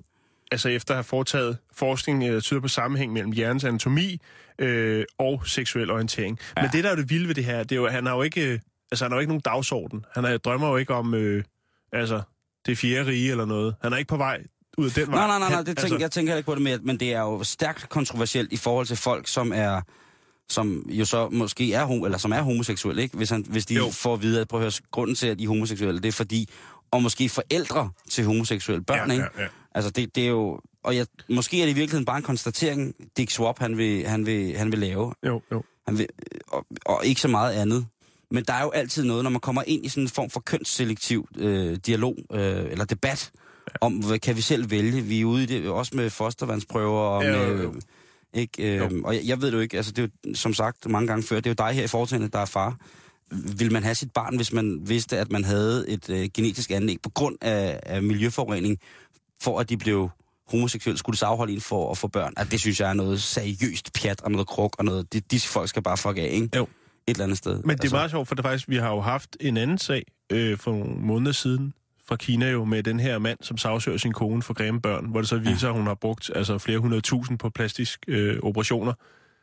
Altså efter at have foretaget forskning, der tyder på sammenhæng mellem hjernens anatomi øh, og seksuel orientering. Ja. Men det, der er det vilde ved det her, det er jo, at han har jo ikke, øh, altså, han har jo ikke nogen dagsorden. Han er, drømmer jo ikke om øh, altså, det fjerde rige eller noget. Han er ikke på vej ud af den vej. Nej, nej, nej, nej det tænker, jeg tænker ikke på det med, men det er jo stærkt kontroversielt i forhold til folk, som er som jo så måske er, eller som er homoseksuelle, ikke? Hvis, han, hvis de Jo. jo. får at vide, at prøv at høre, grunden til, at de er homoseksuelle, det er fordi, og måske forældre til homoseksuelle børn, Ja, ikke? ja, ja. Altså, det, det er jo, og jeg, måske er det i virkeligheden bare en konstatering, Dick Swap, han vil, han vil, han vil lave. Jo, jo. Han vil, og, og ikke så meget andet. Men der er jo altid noget, når man kommer ind i sådan en form for kønsselektiv øh, dialog, øh, eller debat, ja. om, hvad kan vi selv vælge? Vi er ude i det, også med fostervandsprøver, og Ja, jo, med, jo. Ikke, øh, og jeg, jeg ved det jo ikke, altså det er jo, som sagt mange gange før, det er jo dig her i foretagendet, der er far. Vil man have sit barn, hvis man vidste, at man havde et øh, genetisk anlæg på grund af, af miljøforurening, for at de blev homoseksuelle, skulle det afholde en for at få børn? At det synes jeg er noget seriøst pjat og noget kruk og noget, de, disse folk skal bare fuck af, ikke? Jo. Et eller andet sted. Men det er meget sjovt, for det faktisk, vi har jo haft en anden sag øh, for nogle måneder siden, fra Kina jo med den her mand, som sagsøger sin kone for grimme børn, hvor det så viser, at hun har brugt altså, flere hundrede tusind på plastisk øh, operationer.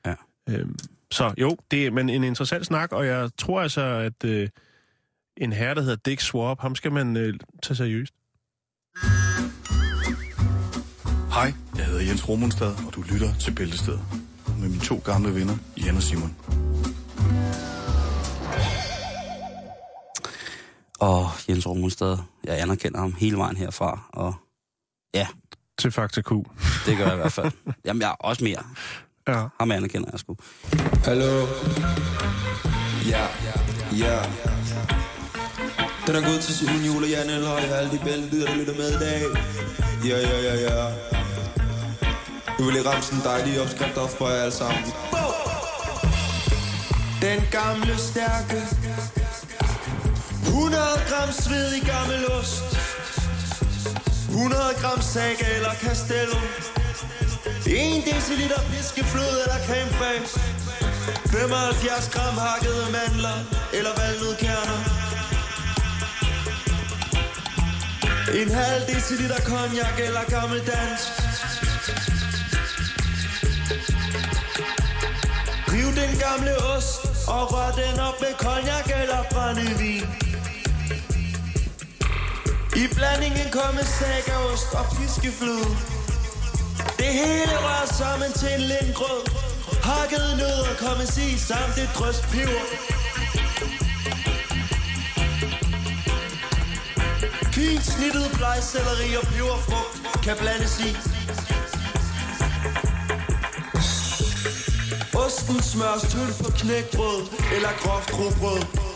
Ja. Øhm, så jo, det er men en interessant snak, og jeg tror altså, at øh, en herre, der hedder Dick Swap, ham skal man øh, tage seriøst. Hej, jeg hedder Jens Romunstad, og du lytter til Bæltestedet. Med mine to gamle venner, Jan og Simon. Og Jens Rummenstad, jeg anerkender ham hele vejen herfra, og ja, Til Fakta Q. det gør jeg i hvert fald. Jamen, jeg er også mere. Ja. Ham anerkender jeg sgu. Hallo? Ja, ja. Den er gået til Simon Jule og Jan Elhøj og alle de bæltelyder, der lytter med i dag. Ja, ja, ja, ja. Nu vil jeg ramse en dejlig opskrift op for jer alle sammen. Den gamle stærke 100 gram sved i gammel ost. 100 gram saga eller castello 1 deciliter piskefløde eller creme fraiche 75 gram hakkede mandler eller valnødkerner En halv deciliter cognac eller gammeldansk Riv den gamle ost og rør den op med cognac eller brændevin. I blandingen kommer sagaost og piskefløde. Det hele var sammen til en lindgrød. Hakket nødder kommer sig samt et drøst peber. Fint snittet blegselleri og peberfrugt kan blandes i. Osten smøres tynd på knækbrød eller groft rugbrød.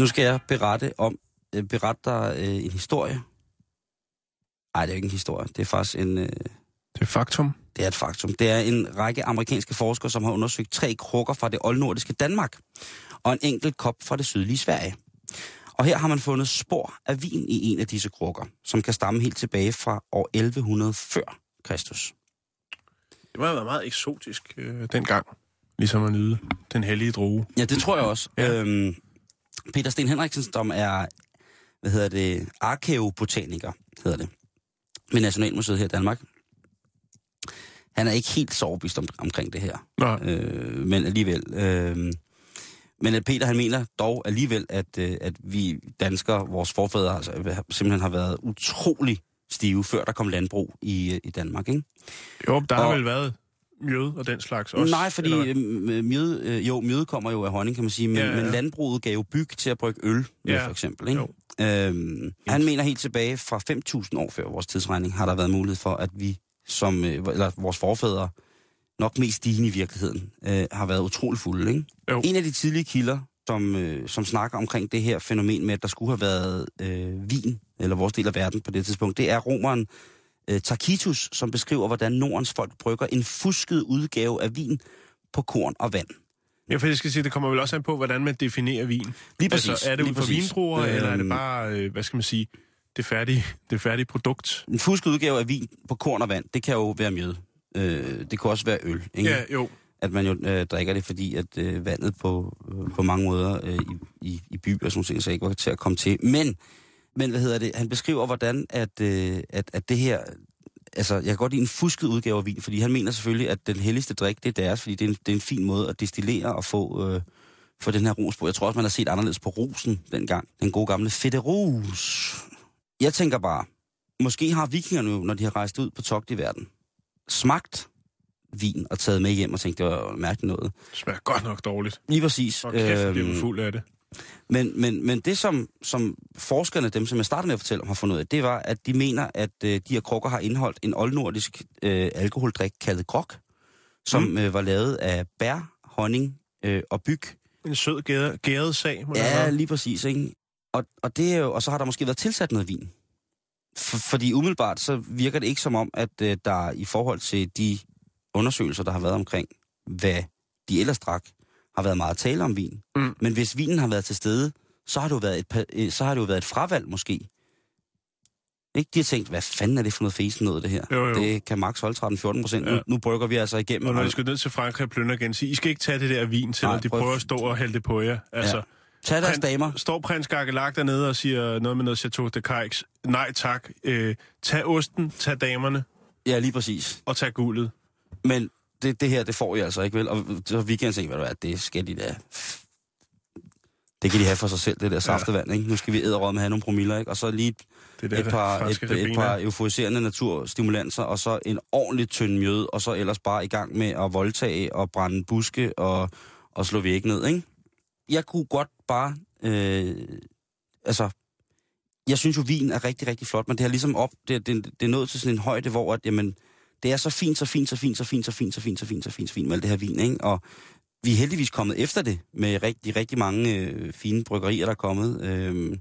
Nu skal jeg berette om øh, berette dig øh, en historie. Nej, det er jo ikke en historie. Det er faktisk en... Øh, Det er faktum. det er et faktum. Det er en række amerikanske forskere, som har undersøgt tre krukker fra det oldnordiske Danmark og en enkelt kop fra det sydlige Sverige. Og her har man fundet spor af vin i en af disse krukker, som kan stamme helt tilbage fra år 1100 før Kristus. Det må have været meget eksotisk øh, dengang, ligesom at nyde den hellige drue. Ja, det tror jeg også. Ja. Øhm, Peter Sten Henriksen, som er, hvad hedder det, arkeobotaniker, hedder det, ved Nationalmuseet her i Danmark. Han er ikke helt så overbevist om, omkring det her. Nå, Øh, men alligevel. Øh, men at Peter han mener dog alligevel, at, øh, at vi danskere, vores forfædre, altså, simpelthen har været utrolig stive, før der kom landbrug i, øh, i Danmark. Ikke? jo, der har vel været mjød og den slags også. Nej, fordi øh, mjød, øh, jo, mjød kommer jo af honning, kan man sige, men, Ja, ja, men landbruget gav jo byg til at brygge øl med, Ja, for eksempel. Ikke? jo. Øhm, han mener helt tilbage fra 5.000 år før vores tidsregning, har der været mulighed for, at vi som, øh, eller vores forfædre, nok mest stigende i virkeligheden, øh, har været utrolig fulde. Ikke? Jo. En af de tidlige kilder, som, øh, som snakker omkring det her fænomen med, at der skulle have været øh, vin, eller vores del af verden på det tidspunkt, det er romeren øh, Tacitus, som beskriver, hvordan Nordens folk brygger en fusket udgave af vin på korn og vand. Ja, for jeg skal sige, det kommer vel også an på, hvordan man definerer vin. Lige præcis. Altså, er det ud fra præcis. vindruer, eller er det bare, øh, hvad skal man sige, det færdige, det færdige produkt? En fusket udgave af vin på korn og vand, det kan jo være mjød. Øh, det kan også være øl. Ikke? Ja, jo. At man jo øh, drikker det, fordi at øh, vandet på, øh, på mange måder øh, i, i, i byer og sådan ting, så ikke var til at komme til. Men, men hvad hedder det? Han beskriver, hvordan at, øh, at, at det her... Altså, jeg kan godt lide en fusket udgave af vin, fordi han mener selvfølgelig, at den helligste drik, det er deres, fordi det er en, det er en fin måde at destillere og få, øh, få den her ros på. Jeg tror også, man har set anderledes på rosen dengang. Den gode gamle fedte ros. Jeg tænker bare, måske har vikingerne jo, når de har rejst ud på togt i verden, smagt vin og taget med hjem og tænkt, det var mærkeligt noget. Det smager godt nok dårligt. Lige præcis. Og kæft, bliver man Øhm, fuld af det. Men, men, men det, som, som forskerne, dem som jeg startede med at fortælle om, har fundet ud af, det var, at de mener, at øh, de her krukker har indeholdt en oldnordisk øh, alkoholdrik kaldet grog, som Mm. øh, var lavet af bær, honning øh, og byg. En sød gæret, gæret sag, må det Ja, være. lige præcis. Ikke? Og, og, det er jo, og så har der måske været tilsat noget vin. For, fordi umiddelbart så virker det ikke som om, at øh, der i forhold til de undersøgelser, der har været omkring, hvad de ellers drak, har været meget tale om vin. Mm. Men hvis vinen har været til stede, så har det jo været et, øh, så har det jo været et fravalg måske. Ikke? De har tænkt, hvad fanden er det for noget fesen noget, det her? Jo, jo. Det kan max holde 13-14 procent. Ja. Nu, nu brygger vi altså igennem. Og når de skal ned til Frankrig og plønder igen, sige, I skal ikke tage det der vin, selvom Nej, de prøv- prøver at stå og hælde det på jer. Altså, Ja. Tag deres damer. Står prins Gakkelak dernede og siger noget med noget Chateau de Caix. Nej tak. Øh, tag osten, tag damerne Ja, lige præcis. og tag guldet. Men det, det her, det får I altså ikke, vel? Og så weekend tænker, hvad du er, det skal de da... Det kan de have for sig selv, det der saftevand, ikke? Nu skal vi æderråd med have nogle promiller, ikke? Og så lige Det der et par, et, et ribena. par euforiserende naturstimulanser, og så en ordentlig tynd mjød, og så ellers bare i gang med at voldtage og brænde buske og, og slå væk ned, ikke? Jeg kunne godt bare... Øh, altså, jeg synes jo, vin er rigtig, rigtig flot, men det har ligesom op... Det, det, det er nået til sådan en højde, hvor at, jamen, det er så fint, så fint, så fint, så fint, så fint, så fint, så fint, så fint, så fint med alt det her vin, ikke? Og vi er heldigvis kommet efter det med rigtig, rigtig mange øh, fine bryggerier, der er kommet. Øh,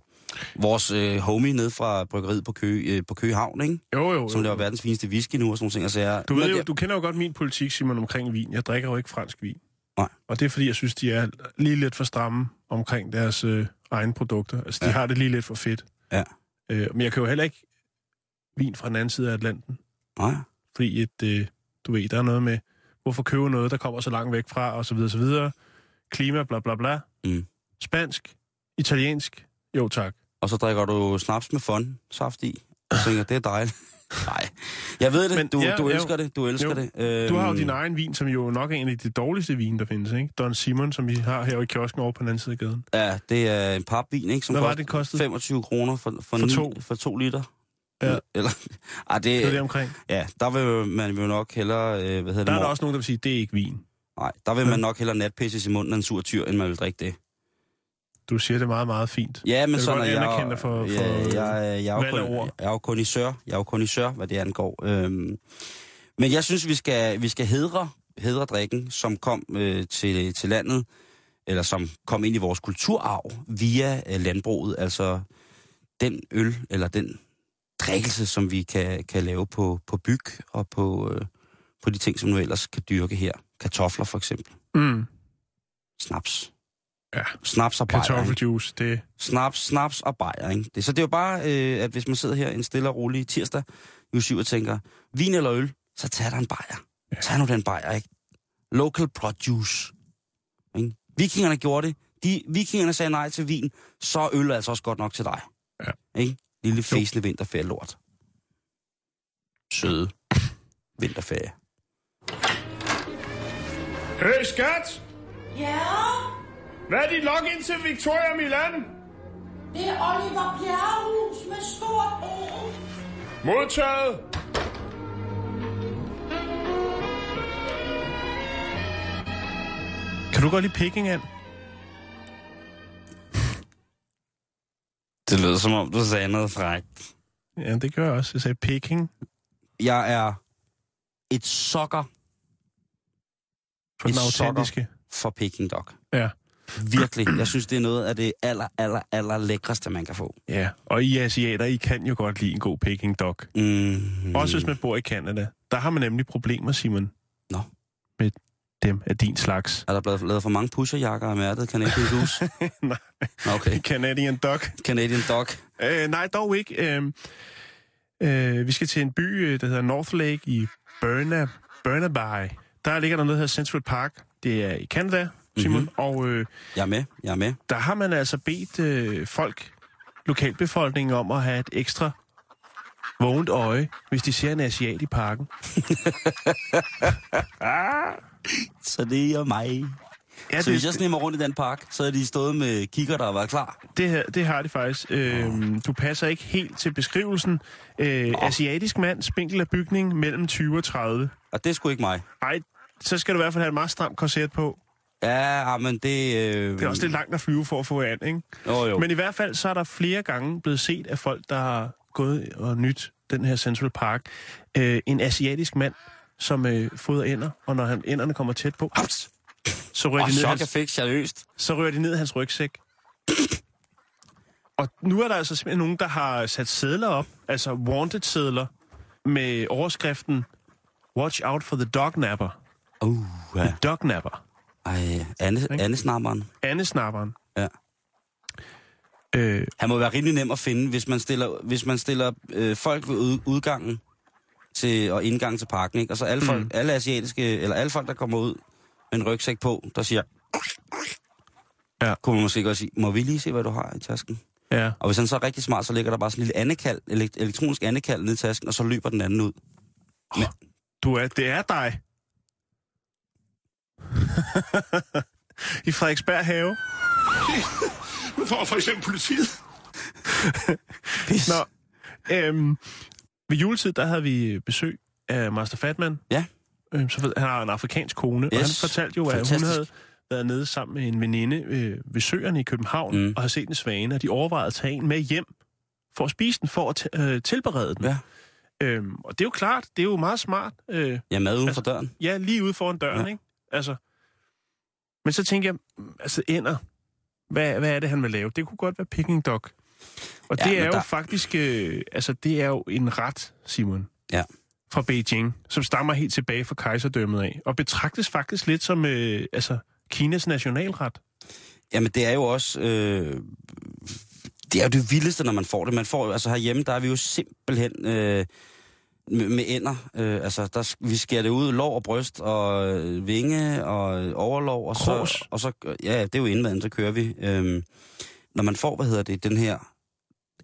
vores øh, homie ned fra bryggeriet på, Kø, øh, på Køgehavn, ikke? Jo, jo, jo. Som laver verdens fineste whisky nu og sådan nogle ting. Altså, jeg, Du, ved jo, du kender jo godt min politik, Simon, omkring vin. Jeg drikker jo ikke fransk vin. Nej. Og det er fordi, jeg synes, de er lige lidt for stramme omkring deres øh, egne produkter. Altså, de Ja. har det lige lidt for fedt. Ja. Øh, men jeg kan jo heller ikke vin fra den anden side af Atlanten. Nej. Fordi, et, øh, du ved, der er noget med, hvorfor købe noget, der kommer så langt væk fra, og så videre, så videre. Klima, bla bla bla. Mm. Spansk, italiensk, jo tak. Og så drikker du snaps med fond, saft i. Og tænker, det er dejligt. Nej. Jeg ved det. Men du, ja, du ja, elsker det. Du elsker jo. det. Øhm, Du har jo din egen vin, som jo nok er en af de dårligste vine, der findes, ikke? Don Simon, som vi har her i kiosken over på den anden side af gaden. Ja, det er en papvin, ikke? Som Hvad var det, kostede? 25 kroner for, for, For ni- to? for to liter. Ja. Eller, ej, det, Det er det omkring. Ja, der vil man jo nok hellere... Øh, hvad hedder Der det, er der også nogen, der vil sige, det er ikke vin. Nej, der vil Ja. man nok hellere natpisses i munden af en sur tyr, end man vil drikke det. Du siger det meget, meget fint. Ja, men Jeg sådan er jeg. dig for- ja, for, jeg, jeg, jeg, er kun, ord. jeg er jo kun i sør. Jeg er jo kun i sør, hvad det angår. Øhm, men jeg synes, vi skal, vi skal hedre, hedre drikken, som kom øh, til, til landet, eller som kom ind i vores kulturarv via øh, landbruget. Altså den øl, eller den drikkelse, som vi kan, kan lave på, på byg og på, øh, på de ting, som nu ellers kan dyrke her. Kartofler for eksempel. Mm. Snaps. Ja. Snaps og bajer. Kartoffeljuice, det... Snaps, snaps og bajer, ikke? Det, så det er jo bare, øh, at hvis man sidder her en stille og rolig tirsdag i uge 7 og tænker, vin eller øl, så tag dig en bajer. Ja. Tag nu den bajer, ikke? Local produce. Ikke? Vikingerne gjorde det. De, vikingerne sagde nej til vin, så er øl altså også godt nok til dig. Ja. Ikke? Lille fæsende vinterferie lort. Søde vinterferie. Hey, skat! Ja, Hvad er dit login til Victoria Milan? det er Oliver Bjerrehus med stort O. Modtaget! Kan du godt lide Peking, Ann? Det lyder som om, du sagde noget frækt. Ja, det gør jeg også. Jeg sagde Peking. Jeg er et sokker For den Et sokker. autentiske. for Peking Dog. Ja. Virkelig. Jeg synes, det er noget af det aller, aller, aller lækreste, man kan få. Ja, og I asiater, I kan jo godt lide en god Peking dog. Mm. Også hvis man bor i Canada. Der har man nemlig problemer, Simon. Nå. Med dem af din slags. Er der blevet lavet for mange pusherjakker af mærket Canadian Goose? Nej. Okay. Canadian dog. Canadian Dog. Øh, nej, dog ikke. Øh, øh, vi skal til en by, øh, der hedder North Lake i Burna, Burnaby. Der ligger der noget, der hedder Central Park. Det er i Canada, Simon. Mm-hmm. Og øh, Jeg er med, jeg er med. der har man altså bedt øh, folk, lokalbefolkningen, om at have et ekstra vågent øje, hvis de ser en asiat i parken. Så det er mig. Ja, så hvis jeg det, snemmer rundt i den park, så er de stået med kigger, der var klar. det, her, det har de faktisk. Øh, du passer ikke helt til beskrivelsen. Øh, asiatisk mand, spinkel af bygning, mellem 20 og 30. Og det sgu ikke mig. Ej, så skal du i hvert fald have et meget stramt korset på. Ja, men det... Øh... Det er også lidt langt at flyve for at få an, ikke? Jo, jo. Men i hvert fald, så er der flere gange blevet set af folk, der har gået og nyt den her Central Park. Øh, en asiatisk mand, som øh, fodrer ender, og når han, enderne kommer tæt på, haps, så rører, Og de ned chok hans, effekt, seriøst. så rører de ned hans rygsæk. Og nu er der altså simpelthen nogen, der har sat sædler op, altså wanted-sædler, med overskriften Watch out for the dog napper. Uh, ja. The dog napper. Ej, Anne, Anne snapperen. Anne Snapperen. Ja. Øh, Han må være rimelig nem at finde, hvis man stiller, hvis man stiller øh, folk ved ud, udgangen til, og indgangen til parken, ikke? Og så alle, folk, Mm. alle asiatiske, eller alle folk, der kommer ud med en rygsæk på, der siger, Ja. kunne man måske godt sige, må vi lige se, hvad du har i tasken? ja. Og hvis han så er rigtig smart, så ligger der bare sådan en lille andekald, elekt- elektronisk andekald nede i tasken, og så løber den anden ud. Du er, det er dig. I Frederiksberg have. For for eksempel politiet. Nå, øhm, ved juletid, der havde vi besøg af Master Fatman. Ja. Øhm, så han har en afrikansk kone, yes. og han fortalte jo, at Fantastisk. hun havde været nede sammen med en veninde øh, ved søerne i København, Mm. og havde set en svane, og de overvejede at tage en med hjem for at spise den, for at øh, tilberede den. Ja. Øhm, og det er jo klart, det er jo meget smart. Øh, Ja, mad uden Altså- for døren. Ja, lige ude foran døren, Ja. ikke? Altså, men så tænker jeg, altså ender, hvad, hvad er det, han vil lave? Det kunne godt være Peking Dog. Og Ja, det er jo der- faktisk, øh, altså det er jo en ret, Simon. Ja. Fra Beijing, som stammer helt tilbage fra kejserdømmet af, og betragtes faktisk lidt som, øh, altså, Kinas nationalret. Jamen, det er jo også... Øh, det er jo det vildeste, når man får det. Man får jo, altså herhjemme, der er vi jo simpelthen øh, med, ender. Øh, altså, der, vi skærer det ud, lår og bryst, og øh, vinge, og overlov, og så, og så... Ja, det er jo indmaden, så kører vi. Øh, når man får, hvad hedder det, den her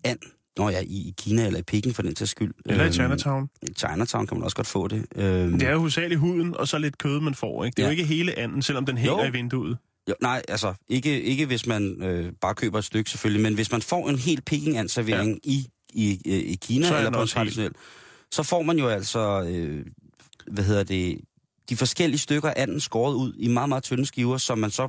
and, når jeg ja, i, i Kina eller i Peking for den til skyld. Eller i Øhm, Chinatown. I Chinatown kan man også godt få det. Øhm, Det er jo hovedsageligt huden, og så lidt kød, man får. Ikke? Det er Ja. jo ikke hele anden, selvom den hænger Jo. i vinduet. Jo, nej, altså ikke, ikke hvis man øh, bare køber et stykke selvfølgelig, men hvis man får en helt peking servering ja. i, i, øh, i Kina er eller på en også helt. traditionel, så får man jo altså, øh, hvad hedder det, de forskellige stykker af anden skåret ud i meget, meget tynde skiver, som man så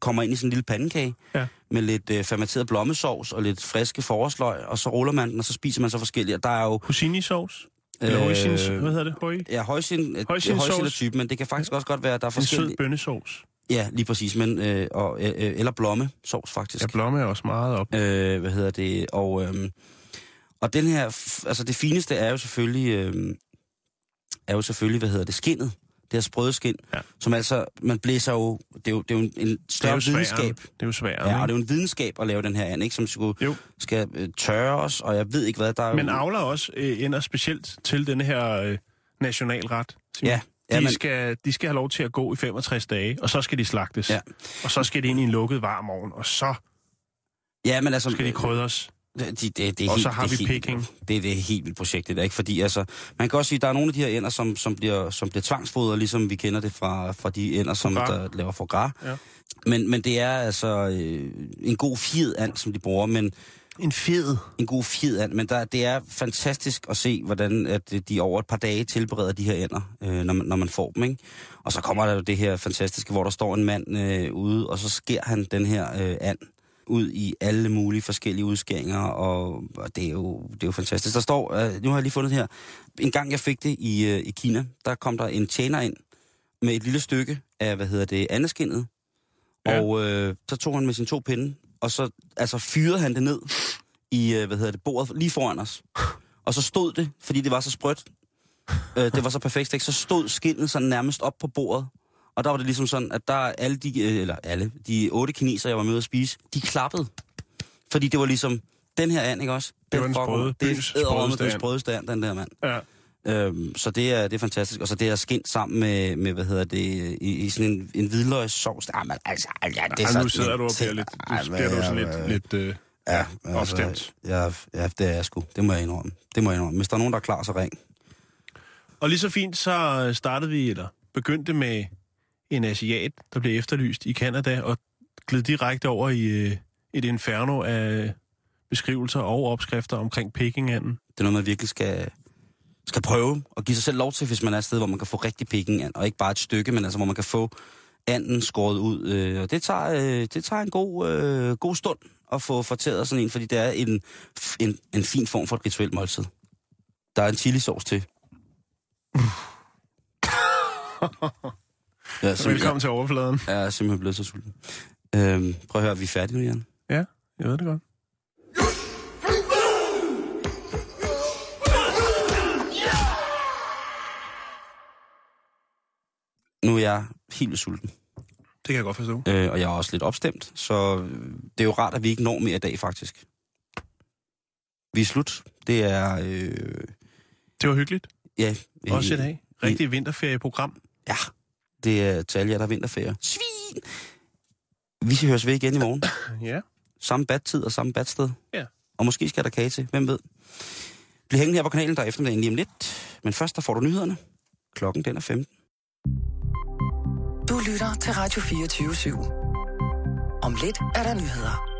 kommer ind i sådan en lille pandekage Ja. med lidt øh, fermenteret blommesovs og lidt friske forårsløg, og så ruller man den, og så spiser man så forskellige. Og der er jo... Hosini-sovs? Eller øh, hoisins, hvad hedder det? Hoi? Ja, højsin, øh, højsin er typen, men det kan faktisk også godt være, der er En forskellige... sød bønnesovs. Ja, lige præcis, men, øh, og, øh, øh, eller blommesovs faktisk. Ja, blomme er også meget op. Øh, hvad hedder det? Og, øhm, og den her, altså det fineste er jo selvfølgelig, øhm, er jo selvfølgelig, hvad hedder det, skinnet. Det her sprøde skin, Ja. som altså, man blæser jo, det er jo, det er jo en- en Det er større jo videnskab. Det er jo svært. Ja, og det er jo en videnskab at lave den her and, ikke? Som skulle, Jo. skal øh, tørres, og jeg ved ikke hvad, der er Men jo... avler også øh, ender specielt til denne her øh, nationalret. Simon. Ja, De, ja, men- skal, de skal have lov til at gå i 65 dage, og så skal de slagtes. Ja. Og så skal de ind i en lukket varm ovn, og så Ja, men altså... skal de krydres. Det, det, det, det er Og helt, så har det vi helt, Peking. Det, er det er helt vildt projekt, det der, ikke? Fordi altså, man kan også sige, at der er nogle af de her ender, som, som, bliver, som bliver tvangsfodret, ligesom vi kender det fra, fra de ender, som der laver for gras. Ja. Men, men det er altså øh, en god fjed and, som de bruger, men En fed. en god fjed and, men der, det er fantastisk at se, hvordan at de over et par dage tilbereder de her ender, øh, når, man, når man får dem, ikke? Og så kommer der jo det her fantastiske, hvor der står en mand øh, ude, og så sker han den her øh, and ud i alle mulige forskellige udskæringer, og, og det, er jo, det er jo fantastisk. Der står, øh, nu har jeg lige fundet det her, en gang jeg fik det i, øh, i Kina, der kom der en tjener ind med et lille stykke af, hvad hedder det, andeskinnet, Ja. og øh, så tog han med sine to pinde, og så altså, fyrede han det ned i, øh, hvad hedder det, bordet lige foran os. Og så stod det, fordi det var så sprødt, øh, det var så perfekt stegt, så stod skinnet sådan nærmest op på bordet. Og der var det ligesom sådan, at der alle de, øh, eller alle, de otte kineser, jeg var med at spise, de klappede. Fordi det var ligesom, den her and, ikke også? Det var den sprøde- det er den sprødeste and, den der mand. Ja. Øhm, så det er, det er fantastisk. Og så det her skind sammen med, med hvad hedder det, i, i sådan en, en hvidløgssovs. Ah, men altså, ja, det er Ej, så nu sidder du og bliver lidt, Ej, du hvad bliver du er- så lidt, lidt øh, Ja, opstemt. ja, ja, det er jeg sgu. Det må jeg indrømme. Det må jeg indrømme. Hvis der er nogen, der er klar, så ring. Og lige så fint, så startede vi, eller begyndte med en asiat, der blev efterlyst i Kanada, og gled direkte over i øh, et inferno af beskrivelser og opskrifter omkring Pekinganden. Det er noget, man virkelig skal, skal prøve og give sig selv lov til, hvis man er et sted, hvor man kan få rigtig pikken and, og ikke bare et stykke, men altså, hvor man kan få anden skåret ud. Øh, og det tager, øh, det tager en god, øh, god stund at få fortæret sådan en, fordi det er en, en, en fin form for et rituelt måltid. Der er en chilisauce til. Ja, Velkommen til overfladen. Jeg er simpelthen blevet så sulten. Øhm, prøv at høre, vi er færdige nu, Jan. Ja, jeg ved det godt. Nu er jeg helt sulten. Det kan jeg godt forstå. Øh, og jeg er også lidt opstemt, så det er jo rart, at vi ikke når mere i dag, faktisk. Vi er slut. Det er... Øh, Det var hyggeligt. ja, øh, Også i dag. Rigtig vinterferieprogram. Ja, det er til alle jer, der er vinterferie. Svin! Vi skal høres ved igen i morgen. Ja. Samme bad-tid og samme bad-sted. Ja. Og måske skal der kage til, hvem ved. Bliv hængende her på kanalen, der er eftermiddagen lige om lidt. Men først, der får du nyhederne. Klokken den er 15. Du lytter til Radio 24 /7. Om lidt er der nyheder.